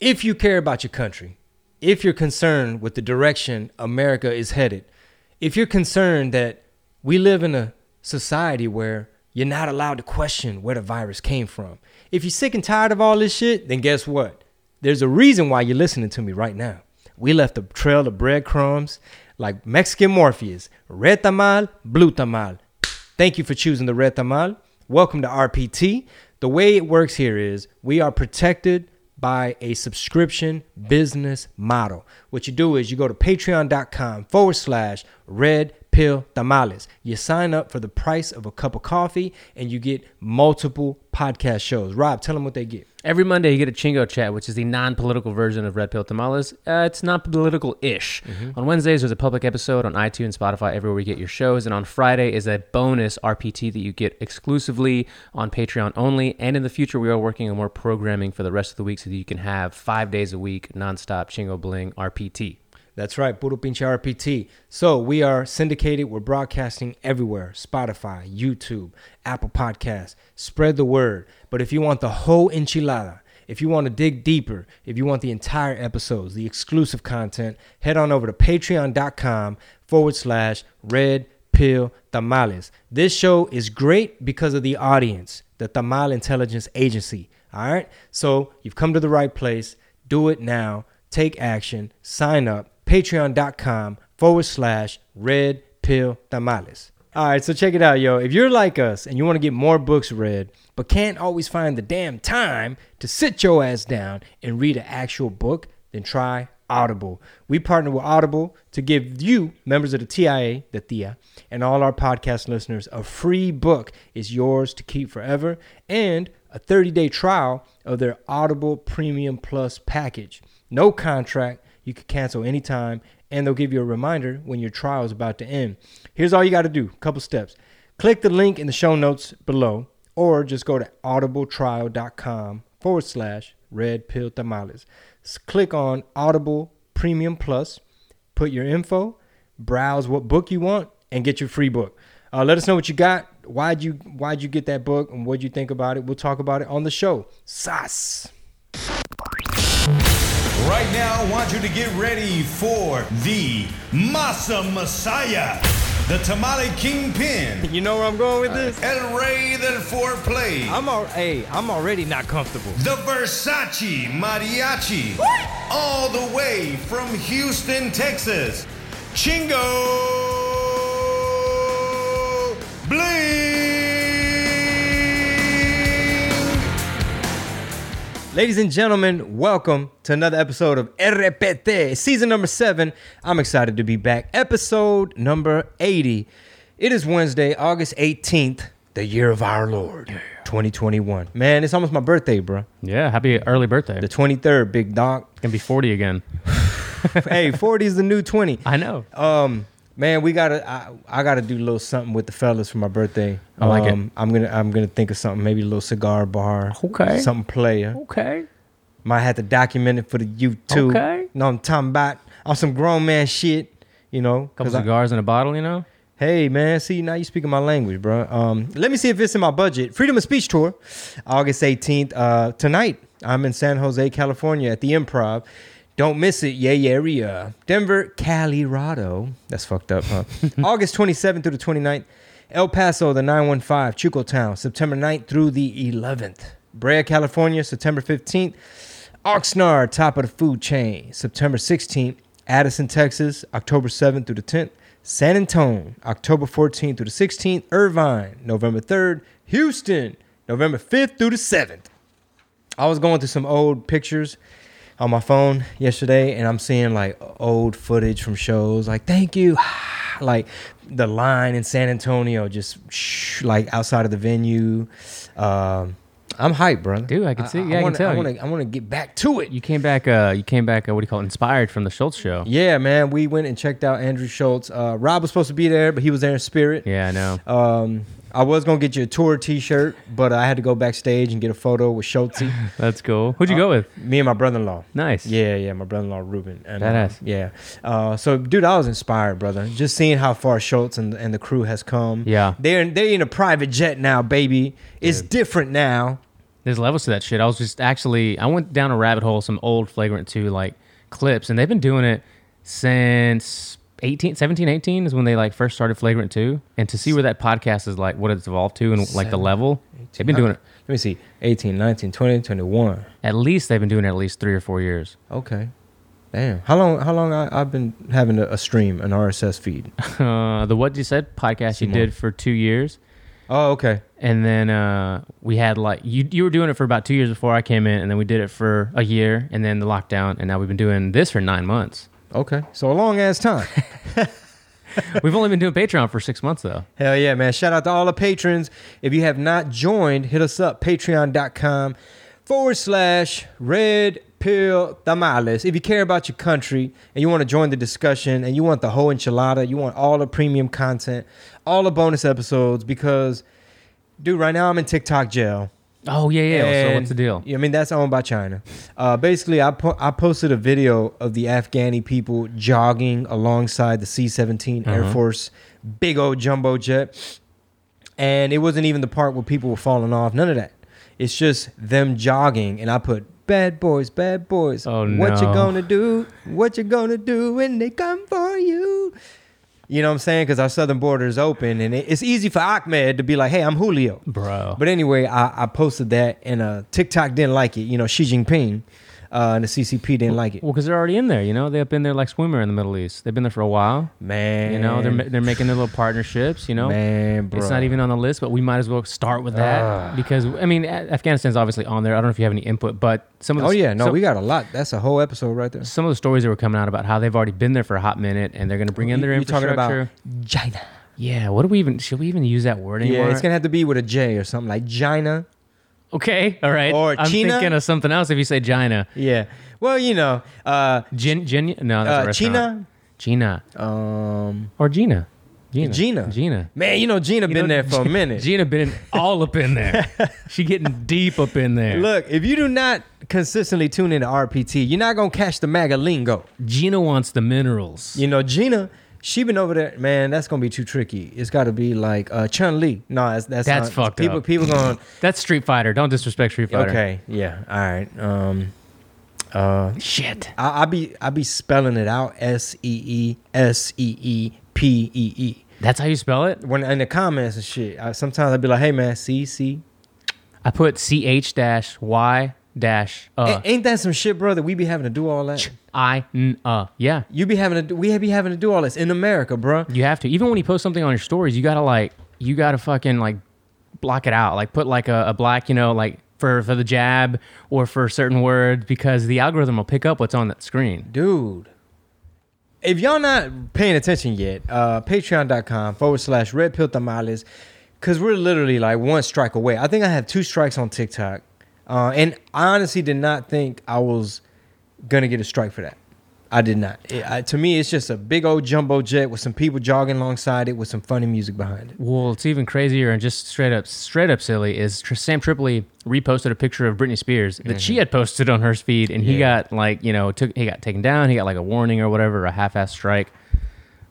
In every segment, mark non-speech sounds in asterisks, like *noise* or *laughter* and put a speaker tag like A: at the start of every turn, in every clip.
A: if you care about your country, if you're concerned with the direction America is headed, if you're concerned that we live in a society where you're not allowed to question where the virus came from, if you're sick and tired of all this shit, then guess what? There's a reason why you're listening to me right now. We left a trail of breadcrumbs like Mexican Morpheus, red tamal, blue tamal. Thank you for choosing the red tamal. Welcome to RPT. The way it works here is we are protected by a subscription business model. What you do is you go to patreon.com forward slash red pill tamales. You sign up for the price of a cup of coffee and you get multiple podcast shows. Rob, tell them what they get.
B: Every Monday, you get a Chingo Chat, which is the non political version of Red Pill Tamales. Uh, it's not political ish. On Wednesdays, there's a public episode on iTunes, Spotify, everywhere you get your shows. And on Friday is a bonus RPT that you get exclusively on Patreon only. And in the future, we are working on more programming for the rest of the week so that you can have five days a week, nonstop Chingo Bling RPT.
A: That's right, Puro Pinche RPT. So we are syndicated. We're broadcasting everywhere Spotify, YouTube, Apple Podcasts. Spread the word. But if you want the whole enchilada, if you want to dig deeper, if you want the entire episodes, the exclusive content, head on over to patreon.com forward slash red pill tamales. This show is great because of the audience, the Tamal Intelligence Agency. All right. So you've come to the right place. Do it now. Take action. Sign up. Patreon.com forward slash red pill tamales. All right, so check it out, yo. If you're like us and you want to get more books read, but can't always find the damn time to sit your ass down and read an actual book, then try Audible. We partner with Audible to give you, members of the TIA, the TIA, and all our podcast listeners, a free book is yours to keep forever and a 30 day trial of their Audible Premium Plus package. No contract. You can cancel anytime, and they'll give you a reminder when your trial is about to end. Here's all you got to do a couple steps. Click the link in the show notes below, or just go to audibletrial.com forward slash red pill tamales. Click on Audible Premium Plus, put your info, browse what book you want, and get your free book. Uh, let us know what you got. Why'd you Why'd you get that book, and what'd you think about it? We'll talk about it on the show. Sas.
C: Right now, I want you to get ready for the Masa Messiah, the Tamale Kingpin, *laughs*
A: You know where I'm going with this?
C: Uh, El Rey del Foreplay,
A: I'm al- hey, I'm already not comfortable.
C: the Versace Mariachi, all the way from Houston, Texas, Chingo Bling.
A: Ladies and gentlemen, welcome to another episode of RPT, season number seven. I'm excited to be back. Episode number 80. It is Wednesday, August 18th, the year of our Lord, 2021. Man, it's almost my birthday, bro.
B: Yeah, happy early birthday.
A: The 23rd, big dog.
B: Gonna be 40 again. *sighs*
A: hey, 40 is the new 20. *laughs*
B: I know.
A: Um, man, we gotta. I, I gotta do a little something with the fellas for my birthday.
B: I like it.
A: um, I'm gonna. I'm gonna think of something. Maybe a little cigar bar.
B: Okay.
A: Something player.
B: Okay.
A: Might have to document it for the YouTube.
B: Okay.
A: No, I'm talking about on some grown man shit. You know,
B: Couple
A: 'cause I-
B: cigars in a bottle, you know?
A: hey man, see now you speaking my language, bro. Um, let me see if it's in my budget. Freedom of Speech tour, August 18th. Uh, tonight I'm in San Jose, California, at the Improv. Don't miss it, yeah, yeah, yeah. Denver, Colorado. That's fucked up, huh? *laughs* August 27th through the 29th. El Paso, the 915, Chuco Town, September 9th through the 11th. Brea, California, September 15th. Oxnard, top of the food chain, September 16th. Addison, Texas, October 7th through the 10th. San Antonio, October 14th through the 16th. Irvine, November 3rd. Houston, November 5th through the 7th. I was going through some old pictures on my phone yesterday, and I'm seeing like old footage from shows. Like, thank you, *sighs* like the line in San Antonio, just shh, like outside of the venue. Um, I'm hyped, brother.
B: Dude, I can see- yeah, I
A: wanna,
B: tell.
A: I want to. I want to get back to it.
B: You came back, uh, you came back, uh, what do you call it, inspired from the Schulz show.
A: Yeah, man. We went and checked out Andrew Schulz. Uh, Rob was supposed to be there, but he was there in spirit.
B: Yeah, I know.
A: Um, I was gonna get you a tour T-shirt, but I had to go backstage and get a photo with Schulz. *laughs*
B: That's cool. Who'd you go with?
A: Me and my brother-in-law.
B: Nice.
A: Yeah, yeah, my brother-in-law Ruben. And, uh, yeah. Uh, so, dude, I was inspired, brother. Just seeing how far Schulz and, and the crew has come.
B: Yeah.
A: they're they're in a private jet now, baby. It's different now.
B: There's levels to that shit. I was just actually I went down a rabbit hole some old Flagrant 2 like clips and they've been doing it since 18 17 18 is when they like first started Flagrant 2 and to see where that podcast is like what it's evolved to and like the level they've been doing it
A: Let me see. 18, 19, 20, 21.
B: at least they've been doing it at least 3 or 4 years.
A: Okay. Damn. How long how long I, I've been having a, a stream, an RSS feed? *laughs*
B: Uh, the what you said podcast you
A: Simone.
B: did for 2 years
A: Oh, okay.
B: and then uh, we had like you you were doing it for about 2 years before I came in and then we did it for a year and then the lockdown and now we've been doing this for 9 months.
A: Okay. So a long ass time. *laughs* *laughs*
B: We've only been doing Patreon for 6 months though.
A: Hell yeah, man. Shout out to all the patrons. If you have not joined, hit us up, patreon.com forward slash red pill tamales. If you care about your country and you want to join the discussion and you want the whole enchilada, you want all the premium content, all the bonus episodes, because, dude, right now I'm in TikTok jail.
B: Oh yeah, yeah. so what's the deal?
A: I mean, that's owned by China. Uh, basically, I, po- I posted a video of the Afghani people jogging alongside the C 17 Air
B: Uh-huh.
A: Force big old jumbo jet. And it wasn't even the part where people were falling off. None of that. It's just them jogging. And I put, bad boys, bad boys.
B: Oh,
A: What you
B: no.
A: gonna do? What you gonna do when they come for you? You know what I'm saying? Because our southern border is open. And it- it's easy for Ahmed to be like, hey, I'm Julio.
B: Bro.
A: But anyway, I, I posted that, and uh, TikTok didn't like it. You know, Xi Jinping uh, and the CCP didn't like it.
B: Well, because they're already in there, you know. They've been there like swimmer in the Middle East. They've been there for a while.
A: Man,
B: You know, they're they're making their little partnerships. You know,
A: man, bro.
B: it's not even on the list, but we might as well start with that
A: Ah.
B: because I mean, Afghanistan's obviously on there. I don't know if you have any input, but some of the
A: Oh yeah, no,
B: some,
A: we got a lot. That's a whole episode right there.
B: some of the stories that were coming out about how they've already been there for a hot minute and they're going to bring in
A: You-
B: their
A: you talking about
B: infrastructure.
A: China?
B: yeah, what do we even should we even use that word anymore?
A: Yeah, it's gonna have to be with a J or something like China.
B: Okay, all right.
A: Or
B: I'm
A: China?
B: thinking of something else if you say China.
A: Yeah. Well, you know, uh,
B: Gin, Gin, no, that's a
A: uh,
B: restaurant.
A: China.
B: Gina
A: Um,
B: or Gina. Gina.
A: Gina.
B: Gina.
A: man, you know, Gina
B: You
A: been
B: know,
A: there for a *laughs* minute.
B: Gina been all up in there. *laughs* she getting deep up in there.
A: Look, if you do not consistently tune into RPT, you're not gonna catch the MAGA lingo.
B: Gina wants the minerals.
A: You know, Gina, she been over there. Man, that's gonna be too tricky. It's got to be like uh, Chun Li. No, that's that's,
B: That's
A: not-
B: fucked
A: people,
B: up.
A: People going. *laughs*
B: That's Street Fighter. Don't disrespect Street Fighter.
A: okay, yeah, all right. Um, uh,
B: Shit.
A: I, I be I be spelling it out. S E E S E E P E E.
B: That's how you spell it?
A: When in the comments and shit, I, sometimes I'd be like, "Hey man, C C."
B: I put CH dash Y dash uh
A: A- Ain't that some shit, brother? We be having to do all that.
B: I N uh. Yeah.
A: You be having to. Do, we be having to do all this in America, bro.
B: You have to. Even when you post something on your stories, you gotta like you gotta fucking like block it out. Like put like a, a black, you know, like for for the jab or for certain words because the algorithm will pick up what's on that screen.
A: dude. If y'all not paying attention yet, uh, patreon.com forward slash red pill tamales, because we're literally like one strike away. I think I have two strikes on TikTok. Uh, and I honestly did not think I was going to get a strike for that. I did not. It, I, to me, it's just a big old jumbo jet with some people jogging alongside it with some funny music behind it.
B: Well, it's even crazier and just straight up, straight up silly. Is Tr- Sam Tripoli reposted a picture of Britney Spears that she had posted on her feed, and he
A: Yeah.
B: got like, you know, took he got taken down. He got like a warning or whatever, a half-ass strike.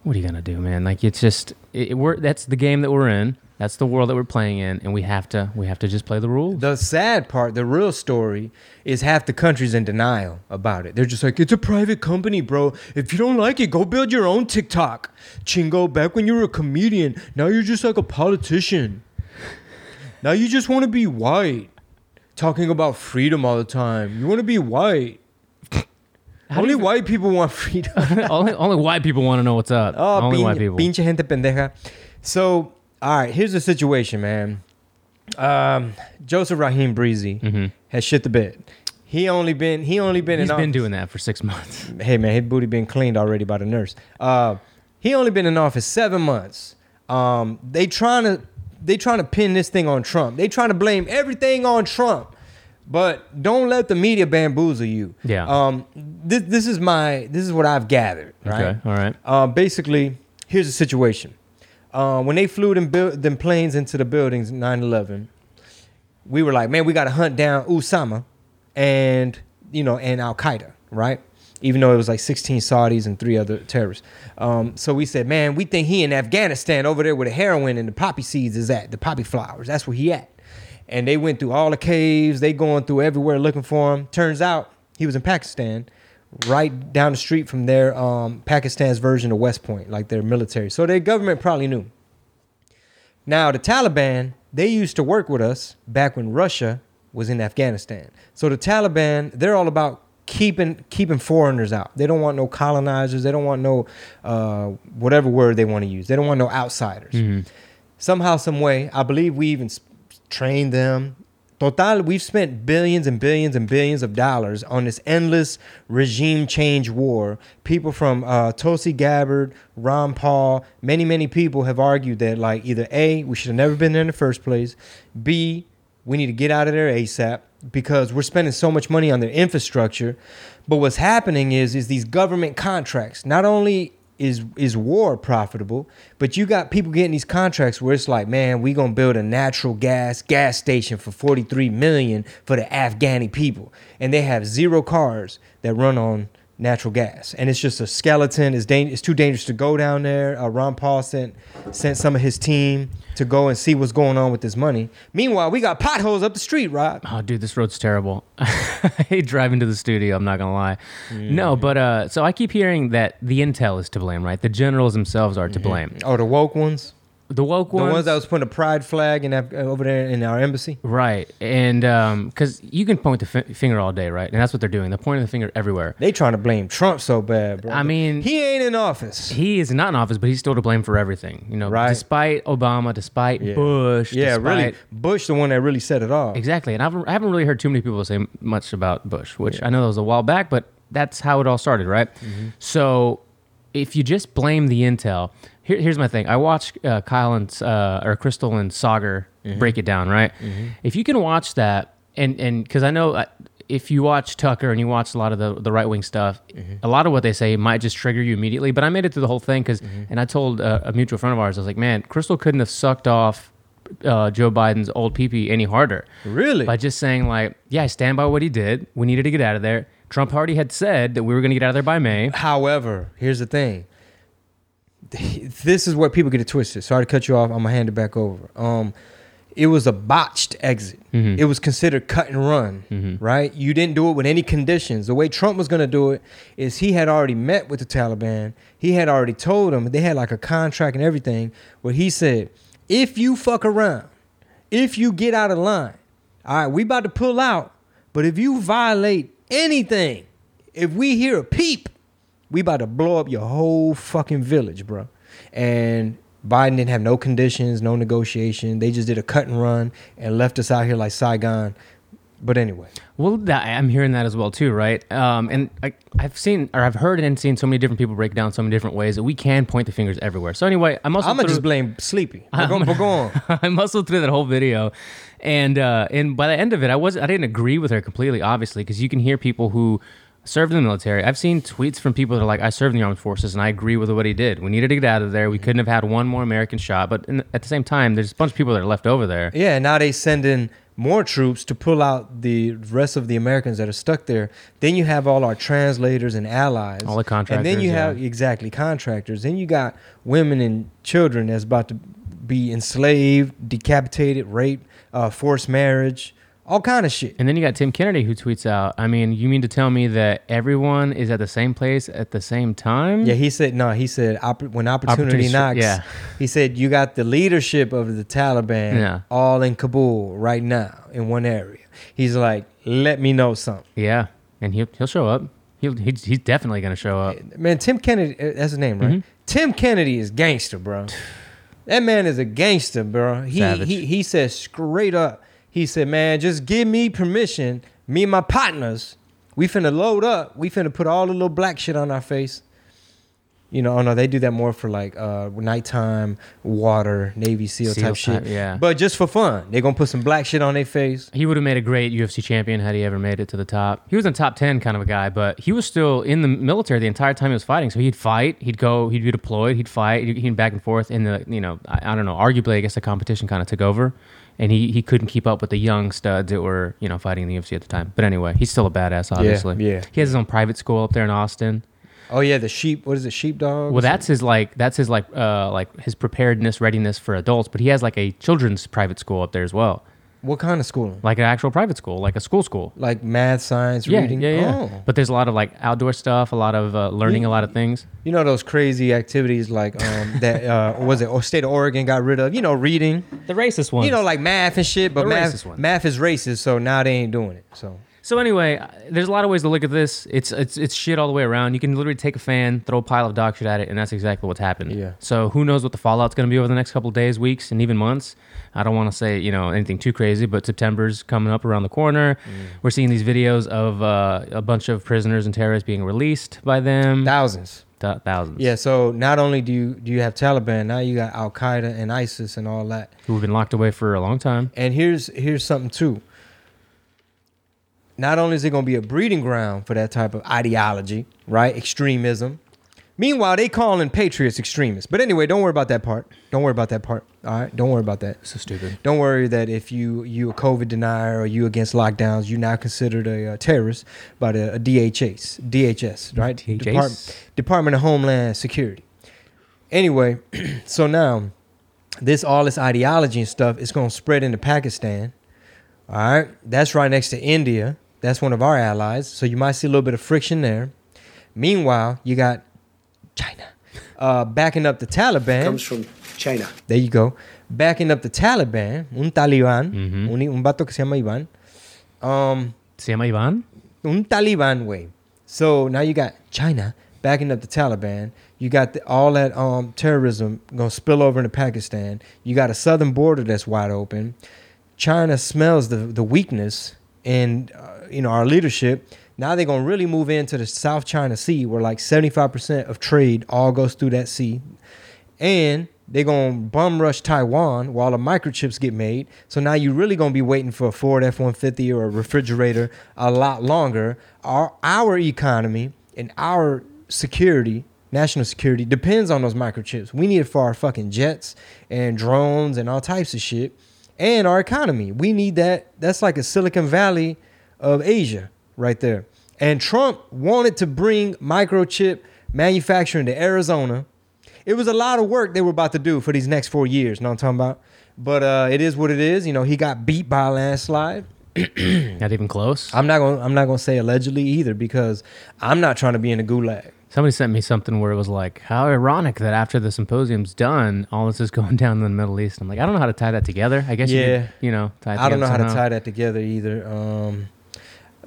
B: What are you gonna do, man? Like, it's just it, we're that's the game that we're in. That's the world that we're playing in, and we have to we have to just play the rules.
A: The sad part, the real story, is half the country's in denial about it. They're just like, it's a private company, bro. If you don't like it, go build your own TikTok. Chingo, back when you were a comedian, now you're just like a politician. Now you just want to be white, talking about freedom all the time. You want to be white.
B: How
A: Only
B: you-
A: white people want freedom. *laughs*
B: only only white people want to know what's up.
A: Oh,
B: only white people.
A: Pinche gente pendeja. So, all right, here's the situation, man. Um, Joseph Raheem Breezy
B: Mhm.
A: has shit the bed. He only been he only been
B: He's
A: in
B: been
A: office-
B: doing that for six months.
A: Hey man, his booty been cleaned already by the nurse. Uh, he only been in office seven months. Um, they trying to they trying to pin this thing on Trump. They trying to blame everything on Trump. But don't let the media bamboozle you.
B: Yeah.
A: Um, this this is my this is what I've gathered. Right.
B: Okay, all right.
A: Uh, basically, here's the situation. Uh, when they flew them, buil- them planes into the buildings 9 11, we were like, man, we got to hunt down Osama and, you know, and Al Qaeda, right? Even though it was like 16 Saudis and three other terrorists. Um, so we said, man, we think he in Afghanistan over there where the heroin and the poppy seeds is at, the poppy flowers. That's where he at. and they went through all the caves. They going through everywhere looking for him. Turns out he was in Pakistan, right down the street from their um, Pakistan's version of West Point, like their military. So their government probably knew. Now the Taliban, they used to work with us back when Russia was in Afghanistan. So the Taliban, they're all about keeping keeping foreigners out. They don't want no colonizers. They don't want no uh, whatever word they want to use. They don't want no outsiders. Somehow, some way, I believe we even trained them. Total, we've spent billions and billions and billions of dollars on this endless regime change war. People from uh, Tulsi Gabbard, Ron Paul, many, many people have argued that, like, either A, we should have never been there in the first place, B, we need to get out of there ASAP because we're spending so much money on their infrastructure. But what's happening is, is these government contracts, not only is is war profitable, but you got people getting these contracts where it's like, man, we gonna build a natural gas gas station for 43 million for the Afghani people. And they have zero cars that run on natural gas. And it's just a skeleton. It's, dang- it's too dangerous to go down there. Uh, Ron Paul sent sent some of his team to go and see what's going on with this money. Meanwhile, we got potholes up the street, Rob.
B: Oh, dude, this road's terrible. *laughs* I hate driving to the studio. I'm not gonna lie. No, but uh, so I keep hearing that the intel is to blame, right? The generals themselves are to blame.
A: Oh, the woke ones?
B: The woke ones,
A: The
B: ones,
A: that was putting a pride flag in Af- uh, over there in our embassy?
B: right? And um, because you can point the fi- finger all day, right? And that's what they're doing. They're pointing the finger everywhere.
A: They trying to blame Trump so bad, bro.
B: I mean-
A: he ain't in office.
B: He is not in office, but he's still to blame for everything. You know,
A: Right.
B: despite Obama, despite
A: Yeah.
B: Bush,
A: Yeah,
B: despite,
A: really. Bush, the one that really set it off.
B: Exactly, and I haven't, I haven't really heard too many people say much about Bush, which I know that was a while back, but that's how it all started, right? Mm-hmm. So, if you just blame the intel, here, here's my thing: I watched uh, Kyle and uh, or Krystal and Saagar break it down, right? If you can watch that, and and because I know. Uh, if you watch Tucker and you watch a lot of the, the right wing stuff, a lot of what they say might just trigger you immediately. But I made it through the whole thing because, and I told uh, a mutual friend of ours, I was like, man, Krystal couldn't have sucked off uh, Joe Biden's old peepee any harder
A: Really?
B: by just saying like, yeah, I stand by what he did. We needed to get out of there. Trump already had said that we were going to get out of there by May.
A: However, here's the thing. This is where people get it twisted. Sorry to cut you off. I'm gonna hand it back over. Um, it was a botched exit. It was considered cut and run, right? You didn't do it with any conditions. The way Trump was gonna do it is he had already met with the Taliban. He had already told them they had like a contract and everything where he said, if you fuck around, if you get out of line, all right, we about to pull out. But if you violate anything, if we hear a peep, we about to blow up your whole fucking village, bro. And Biden didn't have no conditions, no negotiation. They just did a cut and run and left us out here like Saigon. But anyway,
B: Well, that, I'm hearing that as well too, right? Um, and I, I've seen or I've heard and seen so many different people break down so many different ways that we can point the fingers everywhere. So anyway, I'm also
A: I'm gonna
B: through-
A: just blame Sleepy. But go, but go on.
B: I muscled through that whole video, and uh, and by the end of it, I was I didn't agree with her completely, obviously, because you can hear people who served in the military. I've seen tweets from people that are like, "I served in the armed forces, and I agree with what he did. We needed to get out of there. We couldn't have had one more American shot." But in, at the same time, there's a bunch of people that are left over there.
A: Yeah, and now they send in more troops to pull out the rest of the Americans that are stuck there. Then you have all our translators and allies.
B: All the contractors,
A: And then you
B: contractors,
A: have exactly contractors. Then you got women and children that's about to be enslaved, decapitated, raped, uh, forced marriage, all kind of shit.
B: And then you got Tim Kennedy who tweets out, "I mean, you mean to tell me that everyone is at the same place at the same time?"
A: Yeah, he said no. He said opp- when opportunity,
B: Opportunity
A: knocks.
B: yeah.
A: He said you got the leadership of the Taliban
B: Yeah.
A: all in Kabul right now in one area. He's like, let me know something.
B: yeah, and he'll he'll show up. He'll he's, he's definitely gonna show up.
A: Man, Tim Kennedy, uh, that's his name, right?
B: Mm-hmm.
A: Tim Kennedy is gangster, bro. *sighs* *laughs* That man is a gangster, bro. He
B: Savage.
A: he he said straight up. He said, "Man, just give me permission. Me and my partners, we finna load up. We finna put all the little black shit on our face." You know, oh no, they do that more for like uh nighttime water, Navy SEAL,
B: SEAL
A: type shit.
B: yeah.
A: But just for fun, they're gonna put some black shit on their face.
B: He would have made a great UFC champion had he ever made it to the top. He was in top 10 kind of a guy, but he was still in the military the entire time he was fighting. So he'd fight, he'd go, he'd be deployed, he'd fight, he'd, he'd back and forth. And the, you know, I, I don't know, arguably, I guess the competition kind of took over. And he, he couldn't keep up with the young studs that were, you know, fighting in the UFC at the time. But anyway, he's still a badass, obviously.
A: yeah.
B: He has his own private school up there in Austin.
A: Oh yeah, the sheep. What is it? Sheepdog.
B: Well, that's his like that's his like uh like his preparedness readiness for adults, but he has like a children's private school up there as well.
A: What kind of school?
B: like an actual private school, like a school school.
A: Like math, science,
B: Yeah,
A: reading.
B: yeah, yeah.
A: Oh.
B: But there's a lot of like outdoor stuff, a lot of uh, learning, a lot of things.
A: You know those crazy activities like um *laughs* that uh was it? Or state of Oregon got rid of. You know, reading.
B: The racist ones.
A: You know, like math and shit. But
B: The
A: math,
B: ones.
A: math is racist, so now they ain't doing it. So
B: So anyway, uh, there's a lot of ways to look at this. It's it's it's shit all the way around. You can literally take a fan, throw a pile of dog shit at it, and that's exactly what's happened.
A: Yeah.
B: So who knows what the fallout's going to be over the next couple days, weeks, and even months. I don't want to say you know anything too crazy, but September's coming up around the corner. We're seeing these videos of uh, a bunch of prisoners and terrorists being released by them.
A: thousands.
B: Th- thousands.
A: Yeah. So not only do you do you have Taliban, now you got Al Qaeda and ISIS and all that.
B: Who've been locked away for a long time.
A: And here's here's something too. Not only is it going to be a breeding ground for that type of ideology, right? Extremism. Meanwhile, they calling patriots extremists. But anyway, don't worry about that part. Don't worry about that part. All right, don't worry about that.
B: So stupid.
A: Don't worry that if you you a COVID denier or you against lockdowns, you're now considered a, uh terrorist by the a DHS, DHS, right?
B: DHS?
A: Depart- Department of Homeland Security. Anyway, *clears throat* so now this all this ideology and stuff is going to spread into Pakistan. All right, that's right next to India. That's one of our allies. So you might see a little bit of friction there. Meanwhile, you got China uh, backing up the Taliban.
D: comes from China.
A: There you go. Backing up the Taliban, un talibán,
B: Mhm.
A: un, un vato que se llama Iván. Um,
B: Se llama Ivan?
A: un Taliban way. So now you got China backing up the Taliban. You got the, all that um, terrorism gonna spill over into Pakistan. You got a southern border that's wide open. China smells the the weakness in uh, you know our leadership. Now they're gonna really move into the South China Sea, where like seventy five percent of trade all goes through that sea, and they're gonna bum rush Taiwan while the microchips get made. So now you're really gonna be waiting for a Ford F one fifty or a refrigerator a lot longer. Our our economy and our security, national security, depends on those microchips. We need it for our fucking jets and drones and all types of shit, and our economy. We need that. That's like a Silicon Valley of Asia right there. And Trump wanted to bring microchip manufacturing to Arizona. It was a lot of work they were about to do for these next four years. Know what I'm talking about? But uh, it is what it is. You know, he got beat by a landslide.
B: Not even close.
A: I'm not gonna I'm not gonna say allegedly either because I'm not trying to be in a gulag.
B: Somebody sent me something where it was like, how ironic that after the symposium's done, all this is *laughs* going down in the Middle East. I'm like, I don't know how to tie that together. I guess you
A: Yeah.
B: could, you know, tie
A: I don't know how to tie that together either. Um,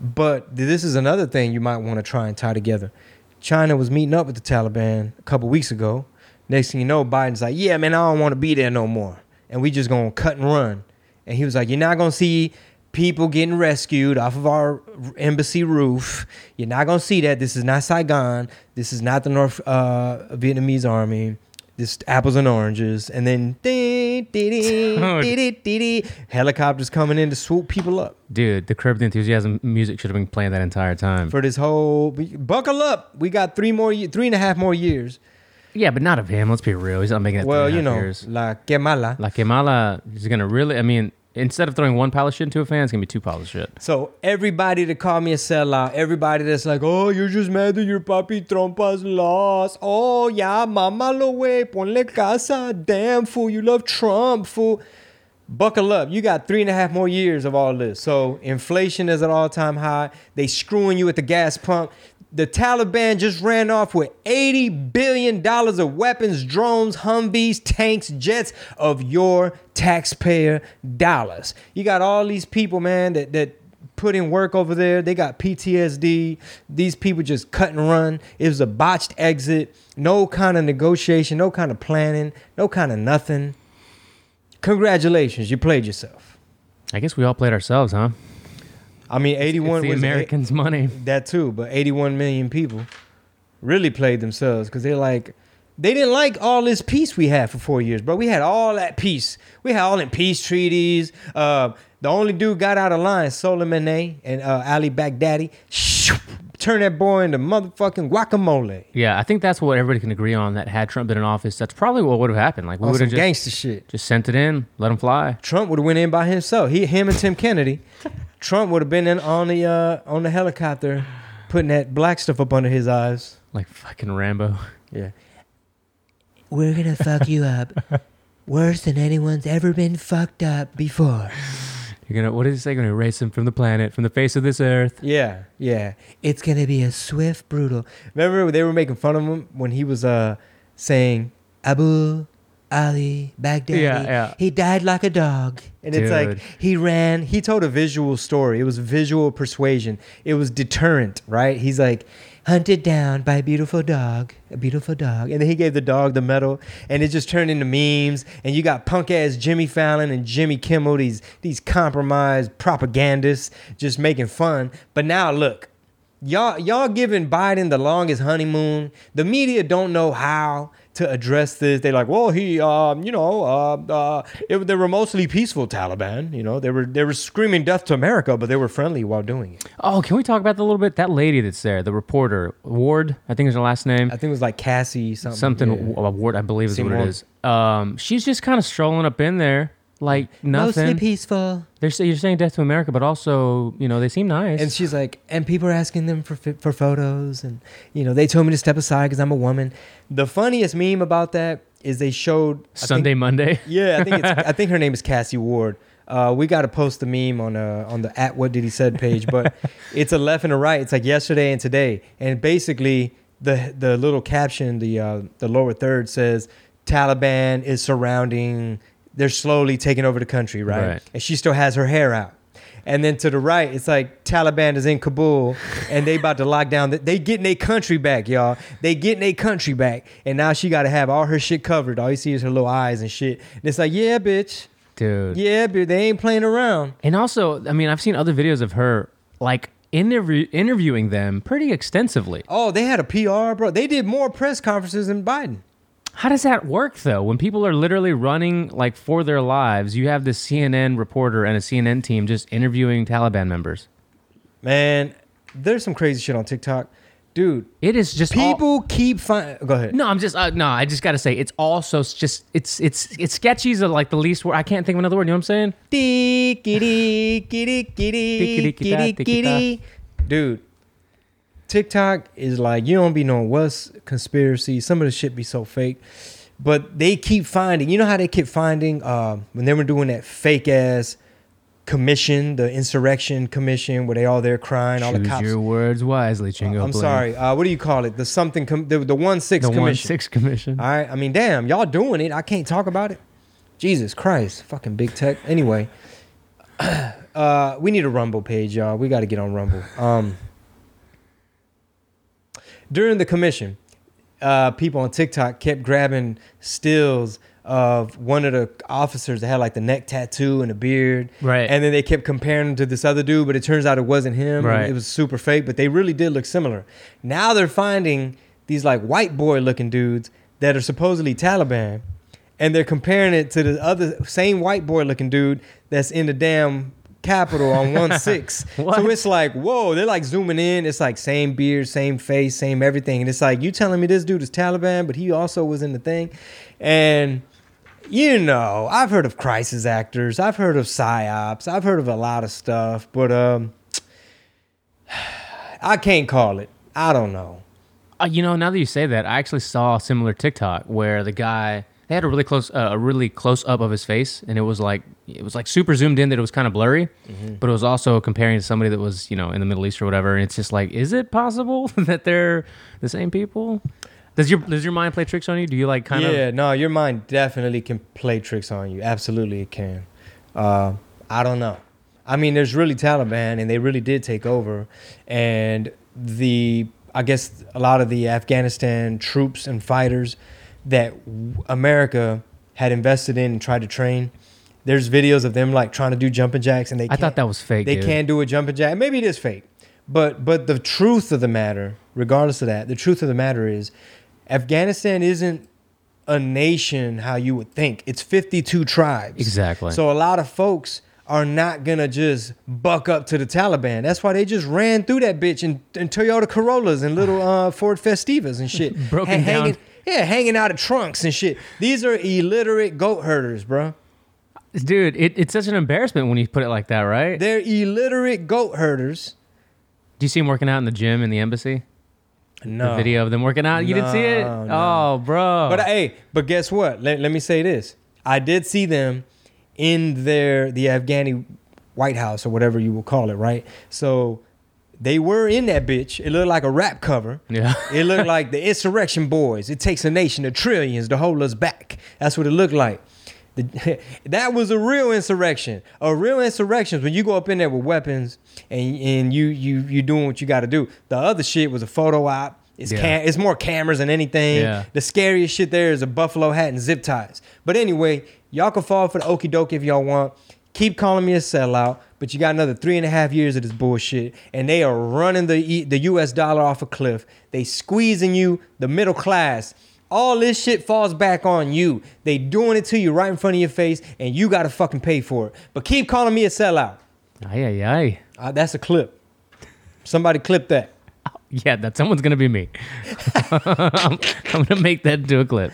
A: but this is another thing you might want to try and tie together. China was meeting up with the Taliban a couple weeks ago. Next thing you know, Biden's like, "Yeah, man, I don't want to be there no more," and we just gonna cut and run. And he was like, "You're not gonna see people getting rescued off of our embassy roof. You're not gonna see that. This is not Saigon. This is not the North uh, Vietnamese army." This apples and oranges, and then dee, dee, dee, *laughs*
B: Oh.
A: dee, helicopters coming in to swoop people up
B: Dude, the Curb Enthusiasm music should have been playing that entire time.
A: for this whole. Buckle up, we got three more, three and a half more years.
B: yeah, but not of him. Let's be real. He's not making it.
A: Well,
B: three
A: you
B: and a half
A: know,
B: years.
A: la que mala.
B: La Kamala is gonna really. I mean, instead of throwing one pile of shit into a fan, it's gonna be two piles of shit.
A: So everybody to call me a sellout, everybody that's like, oh, you're just mad that your papi trompas lost. Oh, yeah, mama lo way, ponle casa. Damn, fool, you love Trump, fool. Buckle up. You got three and a half more years of all this. So inflation is at all time high. They screwing you at the gas pump. The Taliban just ran off with $80 billion of weapons, drones, Humvees, tanks, jets of your taxpayer dollars. You got all these people, man, that, that put in work over there. They got PTSD. These people just cut and run. It was a botched exit. No kind of negotiation, no kind of planning, no kind of nothing. Congratulations, you played yourself.
B: I guess we all played ourselves, huh?
A: I mean,
B: It's
A: 81
B: the
A: was
B: Americans' money.
A: that too, but 81 million people really played themselves because they're like, they didn't like all this peace we had for four years, bro. We had all that peace. We had all them peace treaties. Uh, the only dude got out of line, Soleimani and uh, Ali Baghdadi. Shoo, turn that boy into motherfucking guacamole.
B: Yeah, I think that's what everybody can agree on. That had Trump been in office, that's probably what would have happened. Like we would have just,
A: gangster shit.
B: just sent it in, let him fly.
A: Trump would have went in by himself. He, him, and Tim Kennedy. *laughs* Trump would have been in on the uh, on the helicopter, putting that black stuff up under his eyes.
B: Like fucking Rambo.
A: Yeah.
E: We're gonna fuck you up *laughs* worse than anyone's ever been fucked up before.
B: You're gonna what did he say? Gonna erase him from the planet, from the face of this earth.
A: Yeah, yeah. It's gonna be a swift, brutal. Remember they were making fun of him when he was uh saying Abu Ali Baghdadi.
B: Yeah, yeah.
A: He died like a dog, and it's like he ran. He told a visual story. It was visual persuasion. It was deterrent, right? He's like hunted down by a beautiful dog, a beautiful dog, and then he gave the dog the medal, and it just turned into memes. And you got punk ass Jimmy Fallon and Jimmy Kimmel, these these compromised propagandists, just making fun. But now look, y'all y'all giving Biden the longest honeymoon. The media don't know how to address this. They're like, well, he, um, you know, uh, uh, it, they were mostly peaceful Taliban. You know, they were they were screaming death to America, but they were friendly while doing it.
B: Oh, can we talk about that a little bit? That lady that's there, the reporter, Ward, I think is her last name.
A: I think it was like Cassie something.
B: Something
A: yeah.
B: uh, Ward, I believe is what it is. Um, she's just kind of strolling up in there, like
A: Mostly peaceful.
B: They're say, you're saying death to America, but also, you know, they seem nice.
A: And she's like, and people are asking them for for photos, and you know, they told me to step aside because I'm a woman. The funniest meme about that is they showed I think-
B: Sunday, Monday. *laughs*
A: Yeah, I think it's, *laughs* I think her name is Cassie Ward. Uh, we got to post the meme on uh, on the at what did he said page, but *laughs* it's a left and a right. It's like yesterday and today, and basically the the little caption, the uh, the lower third says Taliban is surrounding. They're slowly taking over the country, right?
B: Right.
A: And she still has her hair out. And then to the right, it's like Taliban is in Kabul and they about to lock down. The, they getting their country back, y'all. They getting their country back. And now she got to have all her shit covered. All you see is her little eyes and shit. And it's like, yeah, bitch.
B: Dude.
A: Yeah, bitch. They ain't playing around.
B: And also, I mean, I've seen other videos of her like interview interviewing them pretty extensively.
A: Oh, they had a PR, bro. They did more press conferences than Biden.
B: How does that work though? When people are literally running like for their lives, you have this CNN reporter and a CNN team just interviewing Taliban members.
A: Man, there's some crazy shit on TikTok. Dude,
B: It is just all-
A: people keep finding. Go ahead.
B: no, I'm just uh, no. I just got to say, it's also just it's it's it's sketchy. Is like the least word. I can't think of another word. You know what I'm saying?
A: Dude, TikTok is like you don't be knowing what's conspiracy. Some of the shit be so fake, but they keep finding. You know how they keep finding uh, when they were doing that fake ass commission, the insurrection commission, where they all there crying, all the
B: Choose
A: cops.
B: your words wisely, Chingo.
A: I'm
B: Bling.
A: sorry. Uh, what do you call it? The something. Com- the the one six
B: The
A: commission.
B: one six commission.
A: All right. I mean, damn, y'all doing it. I can't talk about it. Jesus Christ, fucking big tech. Anyway, *clears throat* uh, we need a Rumble page, y'all. We got to get on Rumble. Um, during the commission, uh, people on TikTok kept grabbing stills of one of the officers that had like the neck tattoo and a beard.
B: Right.
A: And then they kept comparing him to this other dude, but it turns out it wasn't him.
B: Right.
A: It was super fake, but they really did look similar. Now they're finding these like white boy looking dudes that are supposedly Taliban, and they're comparing it to the other same white boy looking dude that's in the damn Capitol on *laughs* one six. So it's like, whoa, they're like zooming in. It's like same beard, same face, same everything. And it's like, you telling me this dude is Taliban, but he also was in the thing. And you know, I've heard of crisis actors, I've heard of psyops, I've heard of a lot of stuff, but um *sighs* I can't call it. I don't know.
B: Uh, you know, now that you say that, I actually saw a similar TikTok where the guy they had a really close uh, a really close up of his face, and it was like it was like super zoomed in that it was kind of blurry,
A: Mm-hmm.
B: but it was also comparing to somebody that was you know in the Middle East or whatever. And it's just like, is it possible *laughs* that they're the same people? Does your does your mind play tricks on you? Do you like kind
A: yeah,
B: of?
A: Yeah, no, your mind definitely can play tricks on you. Absolutely, it can. Uh, I don't know. I mean, there's really Taliban, and they really did take over, and the I guess a lot of the Afghanistan troops and fighters that America had invested in and tried to train. There's videos of them like trying to do jumping jacks, and they
B: I thought that was fake.
A: they
B: dude.
A: can't do a jumping jack. Maybe it is fake, but but the truth of the matter, regardless of that, the truth of the matter is, Afghanistan isn't a nation how you would think. It's 52 tribes.
B: Exactly.
A: So a lot of folks are not gonna just buck up to the Taliban. That's why they just ran through that bitch in, in Toyota Corollas and little *sighs* uh, Ford Festivas and shit. *laughs*
B: Broken
A: Ha- hanging,
B: down.
A: Yeah, hanging out of trunks and shit. These are illiterate goat herders, bro.
B: Dude. It, it's such an embarrassment when you put it like that, right?
A: They're illiterate goat herders.
B: Do you see him working out in the gym in the embassy?
A: No
B: The video of them working out. You didn't see it?
A: No, no.
B: Oh, bro.
A: But uh, hey, but guess what? Let, let me say this. I did see them in their the Afghani White House or whatever you will call it, right? So they were in that bitch. It looked like a rap cover.
B: Yeah. *laughs*
A: It looked like the insurrection boys. It takes a nation of trillions to hold us back. That's what it looked like. The, *laughs* that was a real insurrection. A real insurrection is when you go up in there with weapons and and you you you doing what you got to do. The other shit was a photo op. It's
B: Yeah.
A: cam- it's more cameras than anything.
B: Yeah.
A: The scariest shit there is a buffalo hat and zip ties. But anyway, y'all can fall for the okie doke if y'all want. Keep calling me a sellout, but you got another three and a half years of this bullshit, and they are running the E- the U.S. dollar off a cliff. They squeezing you, the middle class. All this shit falls back on you. They doing it to you right in front of your face, and you got to fucking pay for it. But keep calling me a sellout.
B: Ay, ay, ay.
A: Uh, that's a clip. Somebody clip that. *laughs*
B: Yeah, that someone's gonna be me. I'm, *laughs* I'm gonna make that into a clip.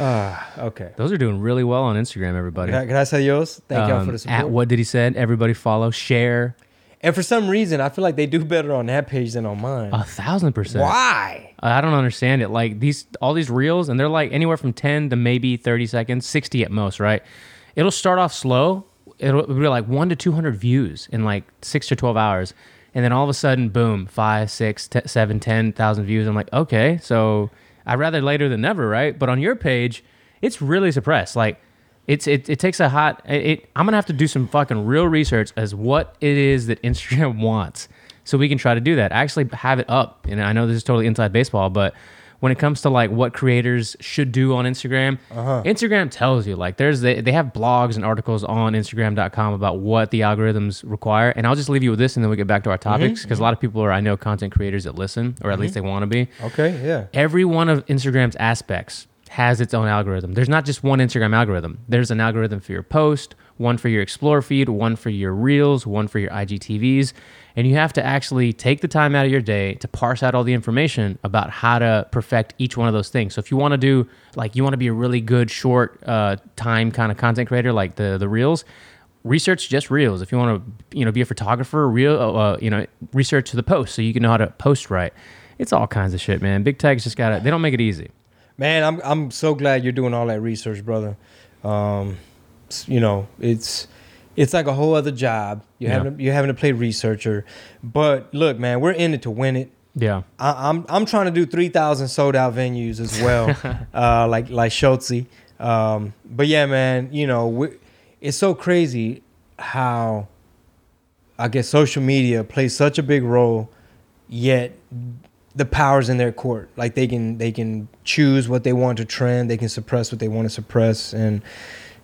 A: Ah, okay.
B: Those are doing really well on Instagram, everybody.
A: Can I, can I say yours? Thank y'all
B: Um,
A: for the support.
B: At what did he said? Everybody follow, share.
A: And for some reason, I feel like they do better on that page than on mine.
B: A thousand percent.
A: Why?
B: I don't understand it. Like these, all these reels, and they're like anywhere from ten to maybe thirty seconds, sixty at most, right? It'll start off slow. It'll be like one to two hundred views in like six to twelve hours, and then all of a sudden, boom, five, six, te- seven, ten thousand views. I'm like, okay, so I'd rather later than never, right? But on your page, it's really suppressed. Like it's it, it takes a hot. It, it, I'm gonna have to do some fucking real research as what it is that Instagram *laughs* wants, so we can try to do that. I Actually, have it up. And I know this is totally inside baseball, but when it comes to like what creators should do on Instagram, uh-huh. Instagram tells you like there's they, they have blogs and articles on Instagram.com about what the algorithms require. And I'll just leave you with this, and then we get back to our mm-hmm. topics because a lot of mm-hmm. people are I know content creators that listen, or at least mm-hmm. they want to be
A: Okay, yeah.
B: every one of Instagram's aspects has its own algorithm. There's not just one Instagram algorithm. There's an algorithm for your post, one for your explore feed, one for your reels, one for your IGTVs, and you have to actually take the time out of your day to parse out all the information about how to perfect each one of those things. So if you want to do like you want to be a really good short uh, time kind of content creator like the the reels, research just reels. If you want to, you know, be a photographer, real, uh, you know, research the post so you can know how to post right. It's all kinds of shit, man. Big tech's just got to, they don't make it easy.
A: Man, I'm I'm so glad you're doing all that research, brother. Um, you know, it's it's like a whole other job. You're
B: Yeah.
A: having to, you're having to play researcher. But look, man, we're in it to win it.
B: Yeah.
A: I, I'm I'm trying to do three thousand sold out venues as well, *laughs* uh, like like Schultze. Um, but yeah, man, you know, we, it's so crazy how I guess social media plays such a big role, yet the powers in their court. Like they can they can choose what they want to trend, they can suppress what they want to suppress, and